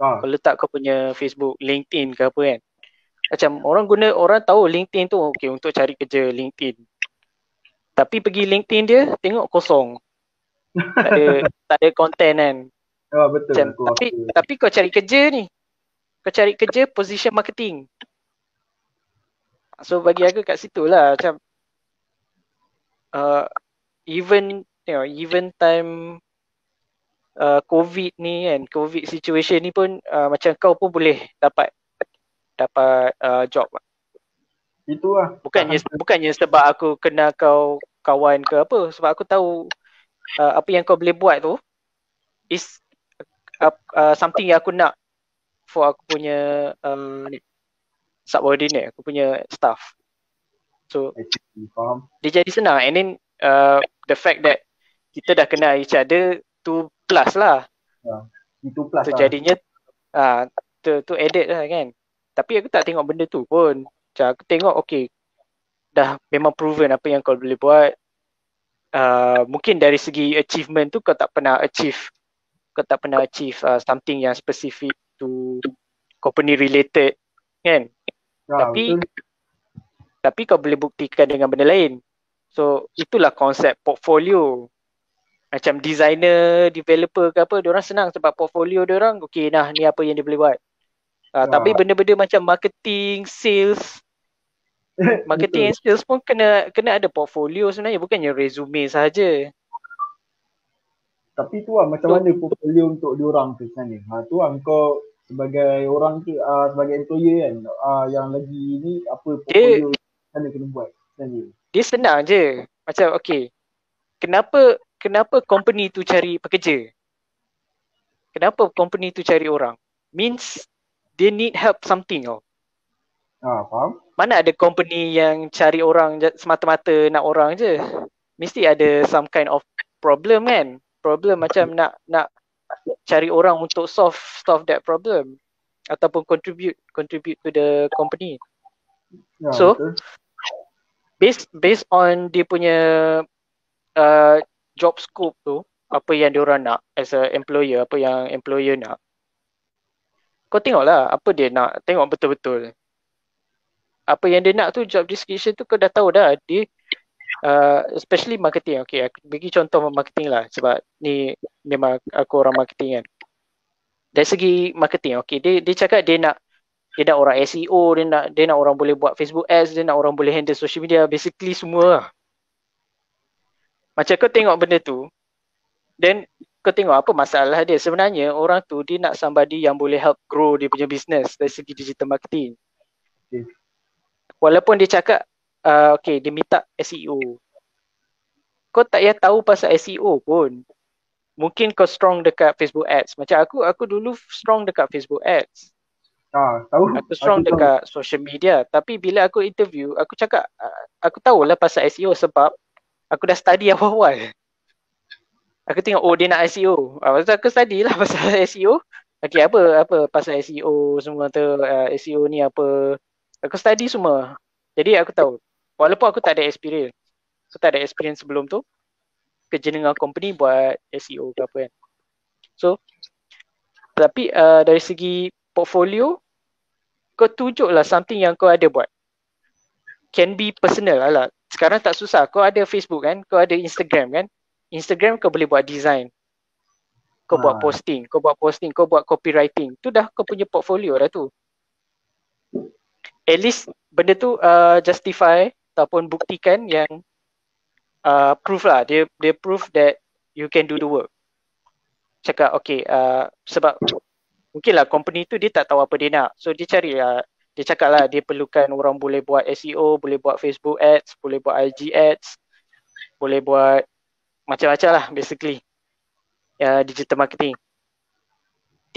Ha. Kau letak kau punya Facebook, LinkedIn ke apa kan. Macam orang guna, orang tahu LinkedIn tu okay untuk cari kerja LinkedIn. Tapi pergi LinkedIn dia, tengok kosong. tak ada, tak ada content kan. Ya betul. Macam, aku tapi, tapi kau cari kerja ni. Kau cari kerja position marketing. So bagi aku kat situ lah macam uh, even you know, even time uh, COVID ni kan, COVID situation ni pun uh, macam kau pun boleh dapat dapat uh, job. Itulah. Bukannya bukannya sebab aku kenal kau kawan ke apa, sebab aku tahu uh, apa yang kau boleh buat tu is uh, uh, something yang aku nak for aku punya um, subordinate, aku punya staff. So, dia jadi senang and then uh, the fact that kita dah kenal each other tu plus lah. Ya, itu plus so, lah. jadinya ah tu tu edit lah kan. Tapi aku tak tengok benda tu pun. Macam aku tengok okay dah memang proven apa yang kau boleh buat. Uh, mungkin dari segi achievement tu kau tak pernah achieve kau tak pernah achieve uh, something yang specific to company related kan ya, tapi betul. tapi kau boleh buktikan dengan benda lain so itulah konsep portfolio macam designer developer ke apa orang senang sebab portfolio orang okey nah ni apa yang dia boleh buat uh, tapi benda-benda macam marketing sales Marketing and sales pun kena kena ada portfolio sebenarnya bukannya resume saja. Tapi tu lah macam so, mana portfolio untuk diorang tu sebenarnya. Ha tu lah kau sebagai orang tu uh, sebagai employer kan uh, yang lagi ni apa portfolio dia, mana kena buat sebenarnya. Dia senang je. Macam okay. Kenapa kenapa company tu cari pekerja? Kenapa company tu cari orang? Means they need help something oh. Ah, faham? Mana ada company yang cari orang semata-mata nak orang je. Mesti ada some kind of problem kan. Problem macam nak nak cari orang untuk solve solve that problem ataupun contribute contribute to the company. Ya, so betul. based based on dia punya uh, job scope tu apa yang dia orang nak as a employer apa yang employer nak. Kau tengoklah apa dia nak tengok betul-betul. Apa yang dia nak tu job description tu kau dah tahu dah. Dia uh, especially marketing. Okay aku bagi contoh marketing lah sebab ni memang aku orang marketing kan. Dari segi marketing okay dia dia cakap dia nak dia nak orang SEO dia nak dia nak orang boleh buat Facebook ads dia nak orang boleh handle social media basically semua lah. Macam kau tengok benda tu then kau tengok apa masalah dia? Sebenarnya orang tu dia nak somebody yang boleh help grow dia punya business dari segi digital marketing. Okay walaupun dia cakap uh, okay dia minta SEO kau tak payah tahu pasal SEO pun. Mungkin kau strong dekat Facebook ads. Macam aku aku dulu strong dekat Facebook ads. Ah tahu. Aku strong aku dekat tahu. social media. Tapi bila aku interview aku cakap uh, aku tahulah pasal SEO sebab aku dah study awal-awal aku tengok oh dia nak SEO ah uh, aku study lah pasal SEO Okay, apa apa pasal SEO semua tu uh, SEO ni apa Aku study semua. Jadi aku tahu. Walaupun aku tak ada experience. Aku tak ada experience sebelum tu. Kerja dengan company buat SEO ke apa kan. So, tapi uh, dari segi portfolio, kau tunjuklah something yang kau ada buat. Can be personal lah. Sekarang tak susah. Kau ada Facebook kan, kau ada Instagram kan. Instagram kau boleh buat design. Kau ha. buat posting, kau buat posting, kau buat copywriting. Tu dah kau punya portfolio dah tu at least benda tu uh, justify ataupun buktikan yang uh, proof lah dia dia proof that you can do the work cakap okay uh, sebab mungkin lah company tu dia tak tahu apa dia nak so dia cari lah dia cakap lah dia perlukan orang boleh buat SEO boleh buat Facebook ads boleh buat IG ads boleh buat macam-macam lah basically uh, digital marketing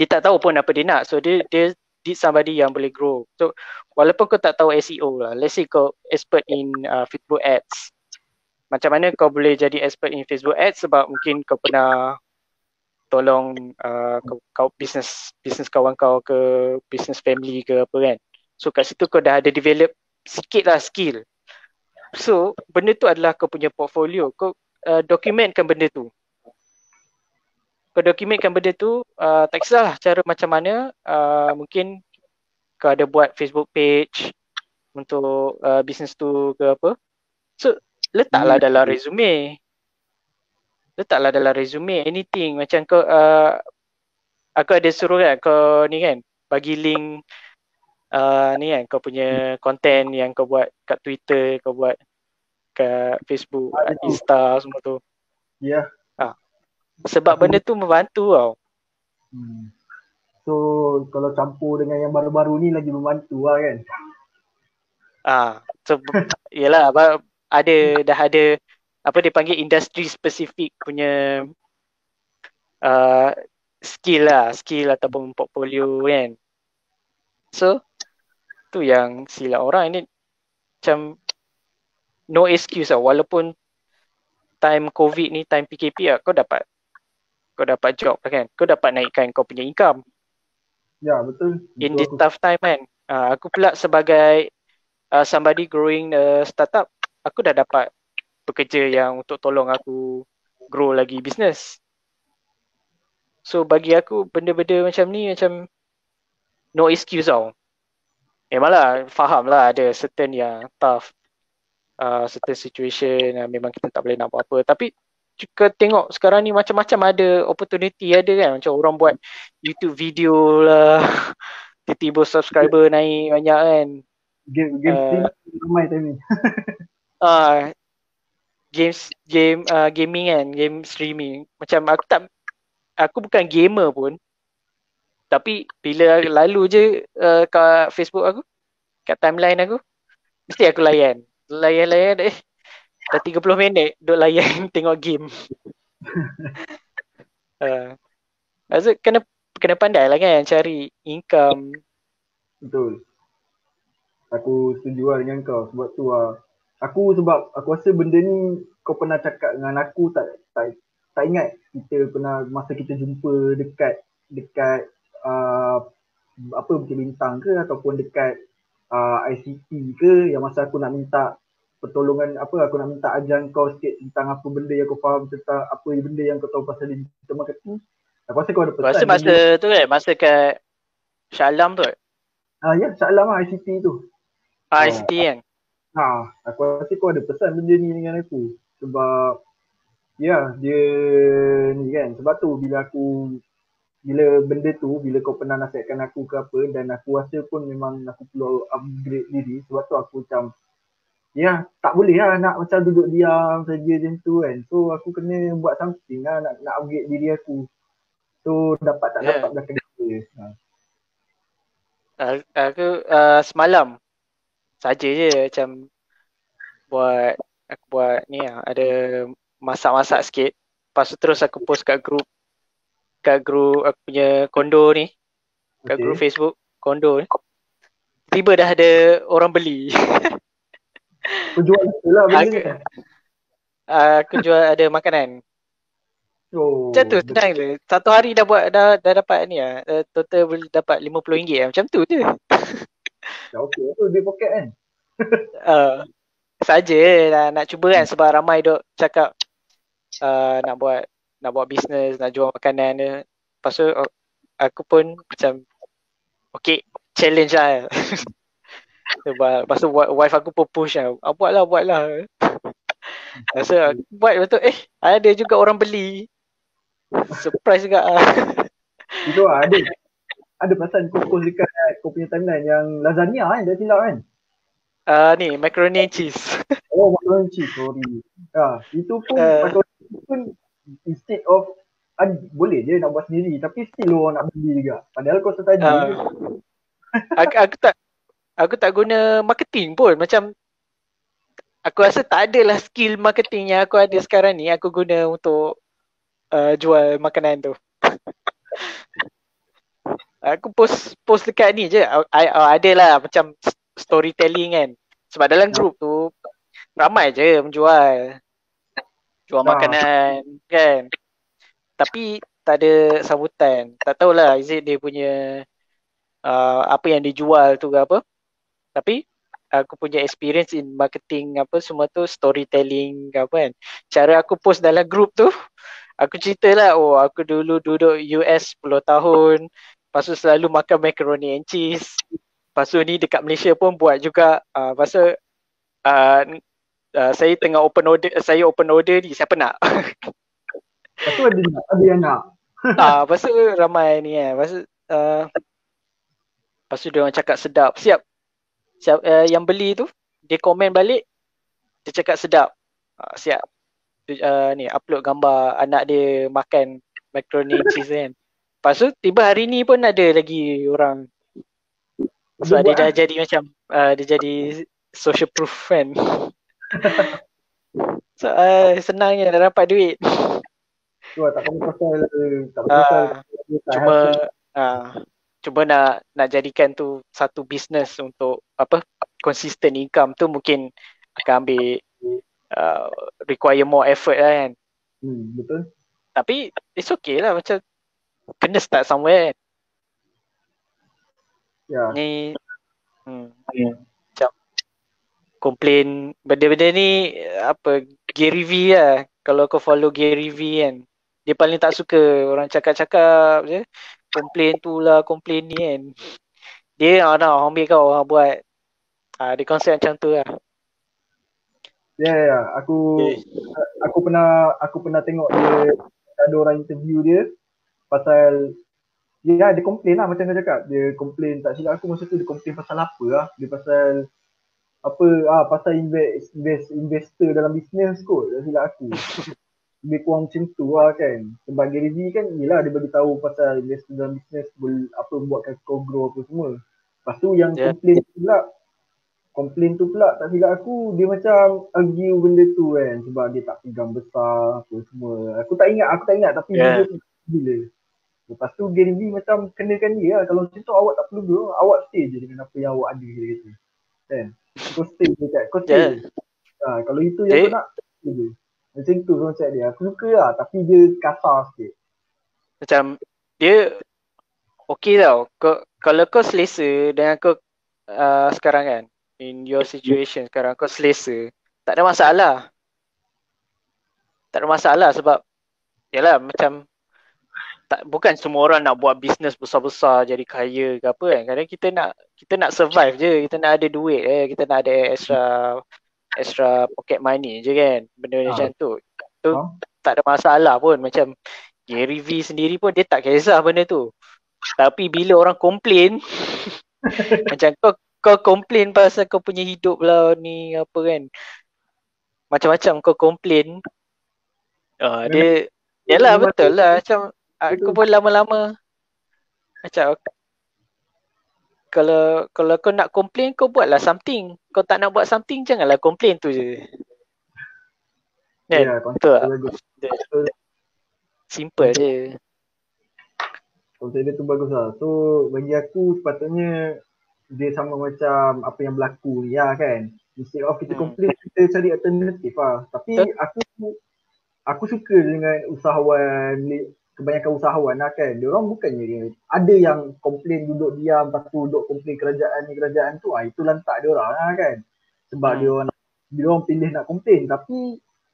dia tak tahu pun apa dia nak so dia dia need somebody yang boleh grow. So walaupun kau tak tahu SEO lah, let's say kau expert in uh, Facebook ads. Macam mana kau boleh jadi expert in Facebook ads sebab mungkin kau pernah tolong uh, kau, kau business business kawan kau ke business family ke apa kan. So kat situ kau dah ada develop sikit lah skill. So benda tu adalah kau punya portfolio. Kau uh, dokumentkan benda tu kau dokumentkan benda tu uh, tak kisahlah cara macam mana uh, mungkin kau ada buat Facebook page untuk uh, bisnes tu ke apa so letaklah hmm. dalam resume letaklah dalam resume anything macam kau uh, aku ada suruh kan kau ni kan bagi link uh, ni kan kau punya content yang kau buat kat Twitter kau buat kat Facebook, Insta semua tu. Ya. Yeah. Sebab benda tu membantu tau. Hmm. So kalau campur dengan yang baru-baru ni lagi membantu lah kan. Ah, so yalah ada dah ada apa dia panggil industri spesifik punya uh, skill lah, skill ataupun portfolio kan. So tu yang sila orang ini macam no excuse lah. Walaupun time covid ni time PKP lah kau dapat kau dapat job lah kan. Kau dapat naikkan kau punya income. Ya betul. In this tough time kan. Uh, aku pula sebagai uh, somebody growing a startup, aku dah dapat pekerja yang untuk tolong aku grow lagi business. So bagi aku benda-benda macam ni macam no excuse tau. Memanglah faham lah ada certain yang tough. Uh, certain situation uh, memang kita tak boleh nak buat apa. Tapi juga tengok sekarang ni macam-macam ada opportunity ada kan. Macam orang buat YouTube video lah. Tiba-tiba subscriber naik banyak kan. Game game uh, ramai time ni. Uh, games game uh, gaming kan. Game streaming. Macam aku tak aku bukan gamer pun tapi bila lalu je uh, kat Facebook aku kat timeline aku mesti aku layan layan-layan eh dah 30 minit duk layan tengok game. uh, Maksud kena kena pandai lah kan cari income. Betul. Aku setuju lah dengan kau sebab tu lah. Aku sebab aku rasa benda ni kau pernah cakap dengan aku tak tak, tak ingat kita pernah masa kita jumpa dekat dekat uh, apa Bukit Bintang ke ataupun dekat uh, ICT ke yang masa aku nak minta pertolongan apa aku nak minta ajar kau sikit tentang apa benda yang kau faham tentang apa benda yang kau tahu pasal digital marketing. Aku rasa kau ada pesan. Masa masa tu kan masa kat Shalam tu. Ah ya Shalam lah ICT tu. Ah, ICT kan. Ha, aku rasa kau ada pesan benda ni dengan aku sebab ya dia ni kan sebab tu bila aku bila benda tu bila kau pernah nasihatkan aku ke apa dan aku rasa pun memang aku perlu upgrade diri sebab tu aku macam ya tak boleh lah nak macam duduk diam saja macam tu kan. So aku kena buat something lah nak, nak upgrade diri aku. So dapat tak yeah. dapat dah kena ha. Uh, aku uh, semalam saja je macam buat aku buat ni lah. Ada masak-masak sikit. Lepas tu terus aku post kat group kat group aku punya kondo ni kat okay. group Facebook kondo ni tiba dah ada orang beli Aku jual lah benda aku, aku jual ada makanan. Oh. Macam tu senang je. Satu hari dah buat dah dah dapat ni ah. Uh, total boleh dapat RM50 lah. Macam tu je. Ya okey tu dia poket kan. uh, saja lah nak cuba kan sebab ramai dok cakap uh, nak buat nak buat bisnes, nak jual makanan dia. Lepas tu uh, aku pun macam okey challenge lah. Sebab lepas tu wife aku pun push lah. Ah, buat lah, buat lah. Rasa buat betul eh ada juga orang beli. Surprise juga lah. Itu lah ada. Ada pasal kau post dekat kau punya timeline yang lasagna kan, dah silap kan? Uh, ni, macaroni and cheese. Oh, macaroni and cheese, sorry. Ah, itu pun uh, macaroni pun instead of uh, boleh je nak buat sendiri tapi still orang nak beli juga. Padahal kau tadi uh, aku, aku tak aku tak guna marketing pun. Macam aku rasa tak ada lah skill marketing yang aku ada sekarang ni aku guna untuk uh, jual makanan tu. Aku post post dekat ni je. I, uh, ada lah macam storytelling kan. Sebab dalam group tu ramai je menjual jual ah. makanan kan? Tapi tak ada sambutan. Tak tahulah is it dia punya uh, apa yang dijual tu ke apa. Tapi aku punya experience in marketing apa semua tu storytelling apa kan. Cara aku post dalam group tu aku cerita lah oh aku dulu duduk US 10 tahun. Lepas tu selalu makan macaroni and cheese. Lepas tu ni dekat Malaysia pun buat juga. Uh, lepas tu uh, uh, saya tengah open order saya open order ni siapa nak? Lepas tu ada, ada yang nak. Ah, lepas tu ramai ni lepas tu uh, lepas tu dia orang cakap sedap. Siap. Siap, uh, yang beli tu dia komen balik dia cakap sedap. Uh, siap. Uh, ni upload gambar anak dia makan macaroni cheese kan. Lepas tu tiba hari ni pun ada lagi orang. Sebab dia, dia dah jadi macam uh, dia jadi social proof kan so, uh, senangnya dah dapat duit Wah, tak pasal tak pasal uh, cuma uh, cuba nak nak jadikan tu satu bisnes untuk apa consistent income tu mungkin akan ambil uh, require more effort lah kan. Hmm, betul. Tapi it's okay lah macam kena start somewhere kan. Ya. Ni hmm, yeah. Macam komplain benda-benda ni apa Gary V lah. Kalau kau follow Gary V kan dia paling tak suka orang cakap-cakap je. Komplain tu lah komplain ni kan. Dia ah, nak ambil kau orang buat. Ah, dia konsep macam tu lah. Ya, yeah, yeah. aku aku pernah aku pernah tengok dia ada orang interview dia pasal ya yeah, dia komplain lah macam kau cakap. Dia komplain tak silap aku masa tu dia komplain pasal apa lah? Dia pasal apa ah pasal invest, invest investor dalam bisnes kot tak silap aku. Lebih kurang macam tu lah kan. Sebab Gary V kan yelah dia bagi tahu pasal investor dalam bisnes apa buatkan kau grow apa semua. Lepas tu yang yeah. komplain pula komplain tu pula tak silap aku dia macam argue benda tu kan sebab dia tak pegang besar apa semua. Aku tak ingat aku tak ingat tapi yeah. dia tu bila. Lepas tu Gary V macam kenakan dia lah kalau macam tu awak tak perlu dulu awak stay je dengan apa yang awak ada dia kata. Kan kau stay je kat kau stay yeah. ha, kalau itu yang hey. kau nak stay je macam tu konsep dia. Aku suka lah tapi dia kasar sikit. Macam dia okey tau. Kau, kalau kau selesa dengan kau uh, sekarang kan in your situation sekarang kau selesa tak ada masalah. Tak ada masalah sebab yalah macam tak bukan semua orang nak buat bisnes besar-besar jadi kaya ke apa kan. Kadang kita nak kita nak survive je kita nak ada duit eh. Kita nak ada extra extra pocket money je kan. Benda ha. macam tu. Tu ha? tak ada masalah pun. Macam Gary V sendiri pun dia tak kisah benda tu. Tapi bila orang komplain macam kau kau komplain pasal kau punya hidup lah ni apa kan. Macam-macam kau komplain uh, dia yalah betul lah. macam aku pun lama-lama macam kalau kalau kau nak komplain kau buatlah something. Kau tak nak buat something janganlah komplain tu je. Kan? Yeah, betul tak? simple je. Konsep dia tu bagus lah. So bagi aku sepatutnya dia sama macam apa yang berlaku ni ya kan? Instead of kita hmm. kita cari alternatif lah. Tapi Betul. aku aku suka dengan usahawan kebanyakan usahawan lah kan dia orang bukannya dia ada yang komplain duduk diam lepas tu duduk komplain kerajaan ni kerajaan tu ah itu lantak dia orang lah kan sebab hmm. dia orang dia orang pilih nak komplain tapi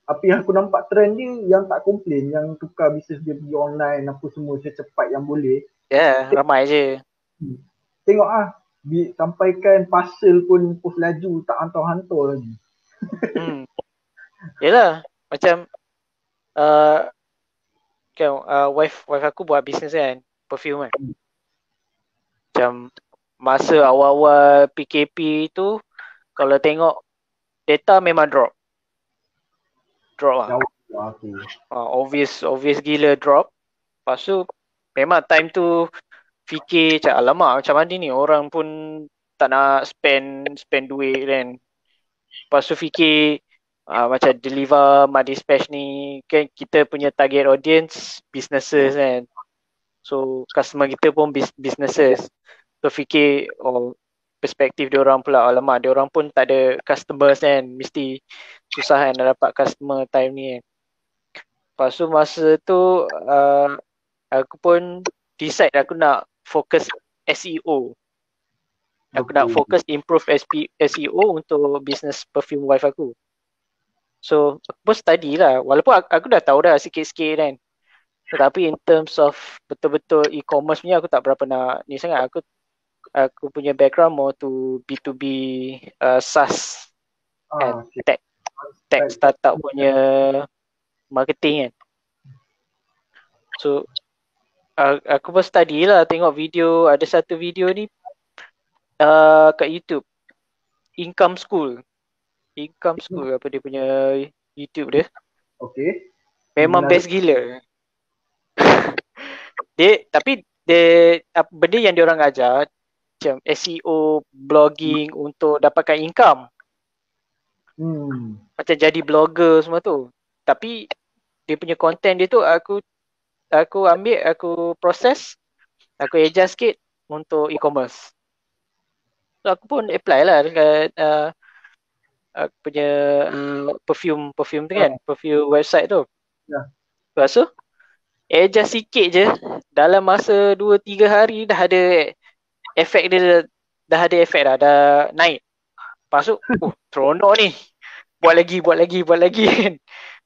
apa yang aku nampak trend dia yang tak komplain yang tukar bisnes dia pergi online apa semua secepat yang boleh ya yeah, ramai je hmm. tengok ah disampaikan parcel pun post laju tak hantar-hantar lagi. Hmm. Yalah, macam uh, kan uh, wife wife aku buat bisnes kan, perfume kan. Macam masa awal-awal PKP tu kalau tengok data memang drop. Drop lah. Okay. Uh, obvious obvious gila drop. Lepas tu memang time tu fikir macam alamak macam mana ni orang pun tak nak spend spend duit kan. Lepas tu fikir uh, macam deliver my dispatch ni kan kita punya target audience businesses kan. So customer kita pun businesses. So fikir oh perspektif dia orang pula alamak dia orang pun tak ada customers kan mesti susah kan nak dapat customer time ni kan. Lepas tu masa tu uh, aku pun decide aku nak fokus SEO. Aku nak fokus improve SEO untuk business perfume wife aku. So aku pun study lah. Walaupun aku, aku dah tahu dah sikit-sikit kan. Tetapi in terms of betul-betul e-commerce punya aku tak berapa nak ni sangat. Aku aku punya background more to B2B uh, SaaS oh, and okay. tech, tech startup punya marketing kan. So aku pun study lah tengok video ada satu video ni uh, kat YouTube income school income school apa dia punya YouTube dia okay memang Benar. best gila dia tapi dia apa benda yang dia orang ajar macam SEO blogging hmm. untuk dapatkan income hmm. macam jadi blogger semua tu tapi dia punya content dia tu aku aku ambil aku proses aku adjust sikit untuk e-commerce so aku pun apply lah dekat uh, aku punya uh, perfume perfume tu kan yeah. perfume website tu ya yeah. lepas tu adjust sikit je dalam masa 2-3 hari dah ada efek dia dah ada efek dah dah naik Lepas tu, oh, seronok ni. Buat lagi, buat lagi, buat lagi kan.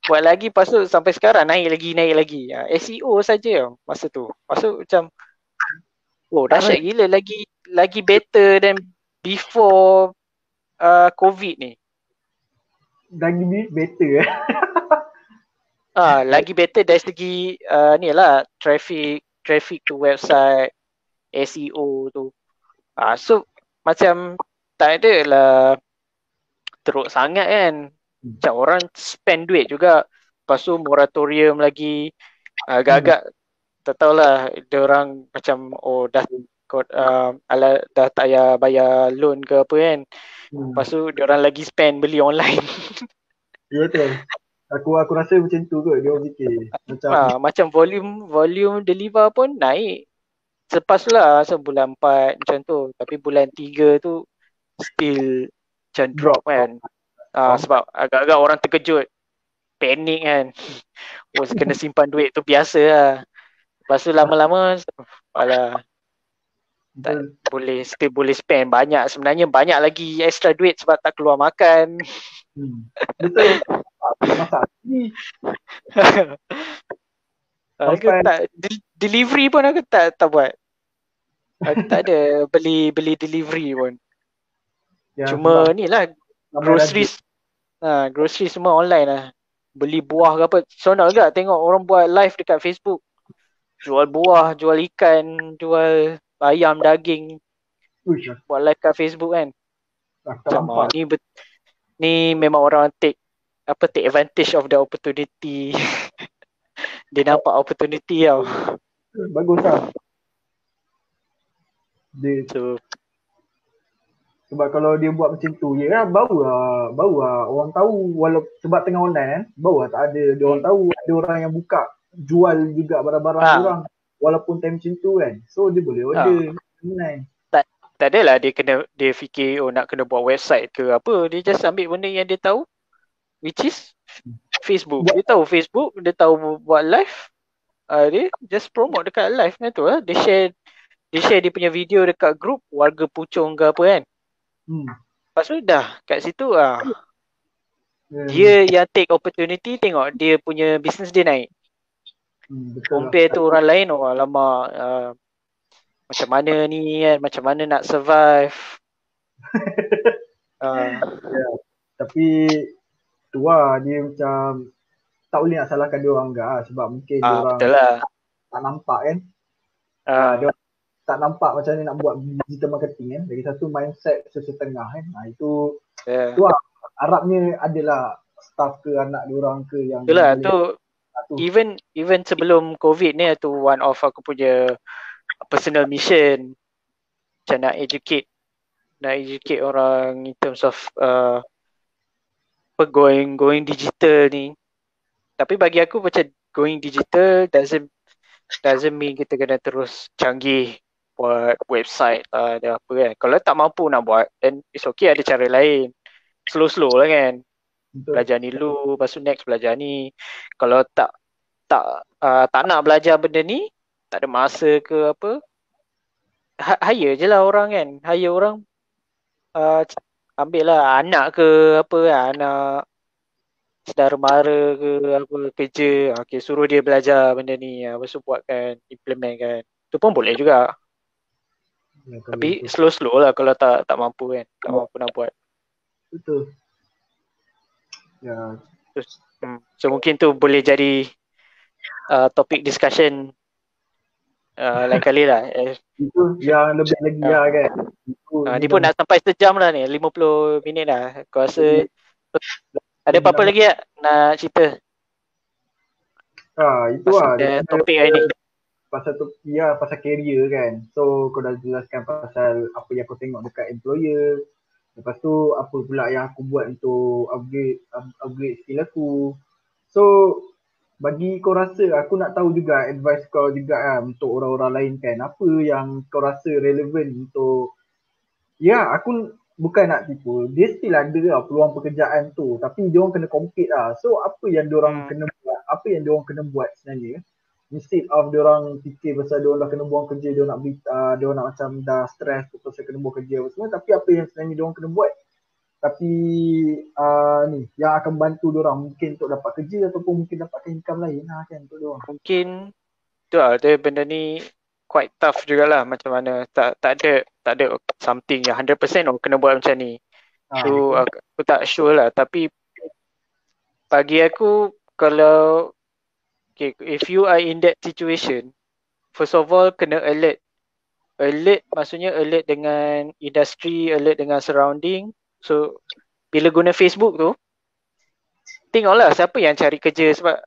buat lagi, lepas tu sampai sekarang naik lagi, naik lagi. Ha, SEO saja masa tu. Lepas tu macam, oh dahsyat gila. Lagi lagi better than before uh, COVID ni. Lagi better eh. Ah, lagi better dari segi uh, ni lah traffic traffic to website SEO tu. Ah, so macam tak ada lah teruk sangat kan. Macam orang spend duit juga. Lepas tu moratorium lagi agak-agak hmm. tak tahulah dia orang macam oh dah kot uh, ala dah tak payah bayar loan ke apa kan. Hmm. Lepas tu dia orang lagi spend beli online. Ya betul. Aku aku rasa macam tu kot dia orang fikir. Macam ha, macam volume volume deliver pun naik. Sepas lah sebulan 4 macam tu. Tapi bulan 3 tu still macam drop kan. Ha, sebab agak-agak orang terkejut. Panik kan. Oh kena simpan duit tu biasa lah. Lepas tu lama-lama alah tak boleh still boleh spend banyak sebenarnya banyak lagi extra duit sebab tak keluar makan. Hmm. Betul. Masak ni. aku tak de- delivery pun aku tak tak buat. Aku tak ada beli beli delivery pun. Ya, Cuma ni lah groceries. Ha, groceries semua online lah. Beli buah ke apa. Sonok juga tengok orang buat live dekat Facebook. Jual buah, jual ikan, jual ayam, daging. Uish. Buat live kat Facebook kan. Macam ni, ni memang orang take apa take advantage of the opportunity. dia nampak opportunity tau. Bagus lah. Dia so, sebab kalau dia buat macam tu ya kan baru lah, baru lah orang tahu walau sebab tengah online kan baru lah tak ada dia orang hmm. tahu ada orang yang buka jual juga barang-barang ha. orang walaupun time macam tu kan so dia boleh order ha. online tak tak adalah dia kena dia fikir oh nak kena buat website ke apa dia just ambil benda yang dia tahu which is Facebook. Dia tahu Facebook, dia tahu buat live. Uh, dia just promote dekat live ni tu lah. Dia share dia share dia punya video dekat group warga Puchong ke apa kan. Hmm. Lepas tu dah kat situ ah. Hmm. Dia yang take opportunity tengok dia punya business dia naik. Hmm, Compare tu orang lain oh lama uh, macam mana ni kan, macam mana nak survive. uh. yeah. Tapi tu lah dia macam tak boleh nak salahkan dia orang enggak lah sebab mungkin ah, dia orang lah. tak nampak kan. Ah. dia tak nampak macam ni nak buat digital marketing kan. Dari satu mindset sesetengah kan. Ha, itu yeah. tu lah. Harapnya adalah staff ke anak dia orang ke yang Itulah tu, tu even even sebelum covid ni tu one of aku punya personal mission. Macam nak educate nak educate orang in terms of uh, going going digital ni. Tapi bagi aku macam going digital doesn't doesn't mean kita kena terus canggih buat website lah ada apa kan. Kalau tak mampu nak buat then it's okay ada cara lain. Slow slow lah kan Betul. belajar ni dulu lepas tu next belajar ni. Kalau tak tak uh, tak nak belajar benda ni tak ada masa ke apa hire je lah orang kan. Hire orang uh, ambil lah anak ke apa lah, anak saudara mara ke apa kerja. Okay, suruh dia belajar benda ni. Apa so buatkan implement kan. Tu pun boleh juga. Ya, tapi slow slow lah kalau tak tak mampu kan. Tak mampu nak buat. Betul ya Terus, hmm. so mungkin tu boleh jadi uh, topik discussion uh, lain kali lah eh. itu yang lebih lagi uh, lah kan Ha, ni pun nak sampai sejam lah ni, 50 minit dah. Aku rasa ada apa-apa lagi tak nak cerita? Ha, itu lah. topik hari ni. Pasal tu, ya pasal career kan. So kau dah jelaskan pasal apa yang kau tengok dekat employer. Lepas tu apa pula yang aku buat untuk upgrade upgrade skill aku. So bagi kau rasa aku nak tahu juga advice kau juga kan untuk orang-orang lain kan. Apa yang kau rasa relevan untuk Ya, aku bukan nak tipu. Dia still ada lah peluang pekerjaan tu. Tapi dia orang kena compete lah. So apa yang dia orang hmm. kena buat? Apa yang dia orang kena buat sebenarnya? Instead of dia orang fikir pasal dia orang dah kena buang kerja, dia nak uh, dia orang nak macam dah stress pasal kena buang kerja apa semua. Tapi apa yang sebenarnya dia orang kena buat? tapi uh, ni yang akan bantu orang mungkin untuk dapat kerja ataupun mungkin dapat income lain lah kan untuk orang. Mungkin tu lah dia benda ni quite tough jugalah macam mana tak tak ada tak ada something yang 100% oh kena buat macam ni. Ha, so aku, aku tak sure lah tapi bagi aku kalau okay, if you are in that situation first of all kena alert. Alert maksudnya alert dengan industry alert dengan surrounding. So bila guna Facebook tu tengoklah siapa yang cari kerja sebab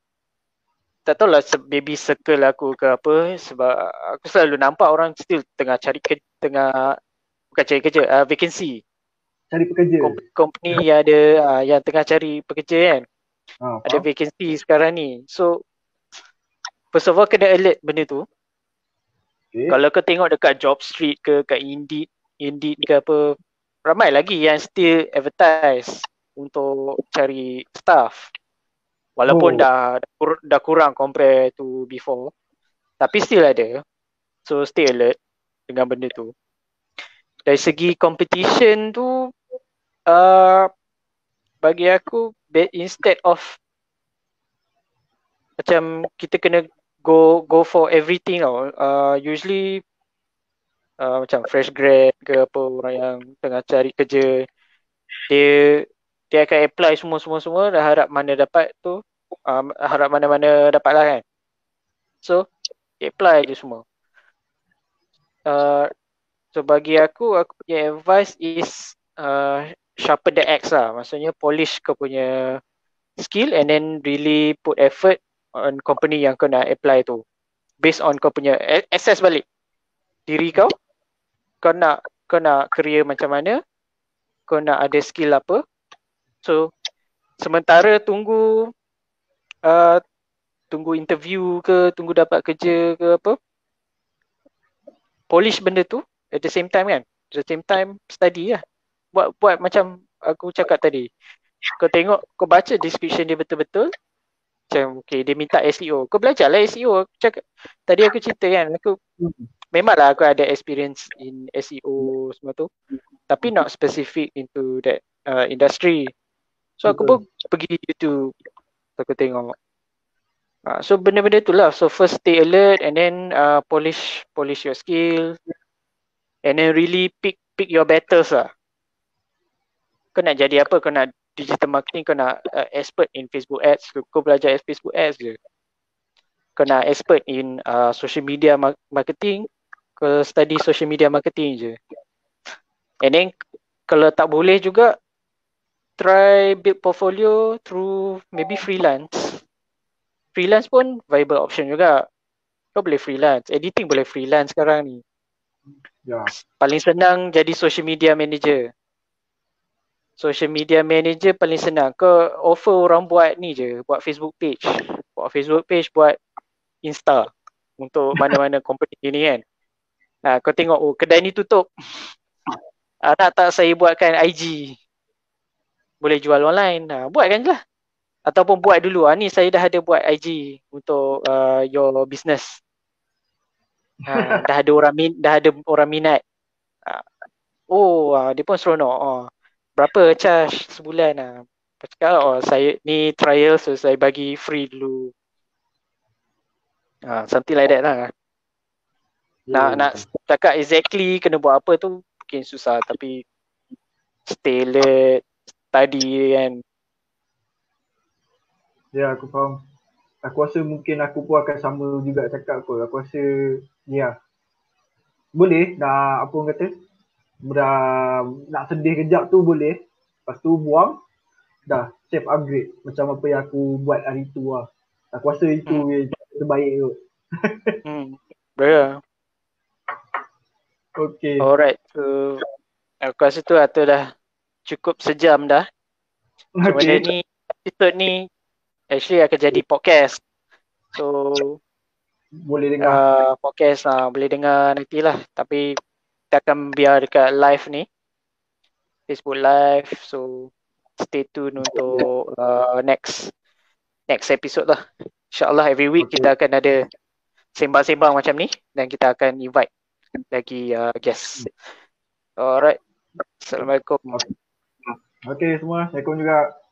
tak tahu lah maybe circle aku ke apa sebab aku selalu nampak orang still tengah cari kerja tengah bukan cari kerja uh, vacancy. Cari pekerja. Kom- company yang ada uh, yang tengah cari pekerja kan. Ha, ada vacancy sekarang ni. So first of all kena alert benda tu okay. kalau kau tengok dekat job street ke kat indeed indeed ke apa ramai lagi yang still advertise untuk cari staff walaupun oh. dah dah kurang compare to before tapi still ada so stay alert dengan benda tu dari segi competition tu uh, bagi aku instead of macam kita kena go go for everything tau. Uh, usually uh, macam fresh grad ke apa orang yang tengah cari kerja dia dia akan apply semua semua semua dah harap mana dapat tu um, harap mana-mana dapat lah kan. So apply je semua. Uh, so bagi aku aku punya advice is uh, sharpen the axe lah. Maksudnya polish kau punya skill and then really put effort on company yang kau nak apply tu. Based on kau punya access balik. Diri kau kau nak kau nak career macam mana kau nak ada skill apa. So sementara tunggu uh, tunggu interview ke tunggu dapat kerja ke apa polish benda tu at the same time kan. At the same time study lah. Buat buat macam aku cakap tadi. Kau tengok kau baca description dia betul-betul macam okay dia minta SEO kau belajar lah SEO aku cakap tadi aku cerita kan aku memanglah aku ada experience in SEO semua tu. Tapi not specific into that uh, industry. So aku pun pergi YouTube. Aku tengok. Uh, so benda-benda tu lah. So first stay alert and then uh, polish polish your skill. And then really pick pick your battles lah. Kau nak jadi apa? Kau nak digital marketing kau nak uh, expert in Facebook ads kau belajar Facebook ads je kau nak expert in uh, social media marketing ke study social media marketing je. And then kalau tak boleh juga try build portfolio through maybe freelance. Freelance pun viable option juga. Kau boleh freelance. Editing boleh freelance sekarang ni. Ya. Paling senang jadi social media manager. Social media manager paling senang. Kau offer orang buat ni je. Buat Facebook page. Buat Facebook page, buat Insta. Untuk mana-mana company ni kan. Ha, kau tengok oh kedai ni tutup. Ha, nak tak saya buatkan IG. Boleh jual online. Ha, buatkan je lah. Ataupun buat dulu. Ha, ni saya dah ada buat IG untuk uh, your business. Ha, dah ada orang min, dah ada orang minat. Ha, oh, ha, dia pun seronok. Oh, berapa charge sebulan? Ha. Cakap, oh, saya ni trial so saya bagi free dulu. Ha, something like that lah nak hmm. nak cakap exactly kena buat apa tu mungkin susah tapi stay alert study kan ya aku faham aku rasa mungkin aku pun akan sama juga cakap aku aku rasa ya boleh dah apa orang kata dah nak sedih kejap tu boleh lepas tu buang dah save upgrade macam apa yang aku buat hari tu lah aku rasa itu hmm. yang terbaik tu hmm. Yeah. Okay. Alright. So, aku rasa tu atau dah cukup sejam dah. Okay. Benda ni, episode ni actually akan jadi podcast. So, boleh dengar. Uh, podcast lah. Boleh dengar nanti lah. Tapi kita akan biar dekat live ni. Facebook live. So, stay tune untuk uh, next next episode lah. InsyaAllah every week okay. kita akan ada sembang-sembang macam ni. Dan kita akan invite lagi uh, guest. Alright. Assalamualaikum. Okay semua. Assalamualaikum juga.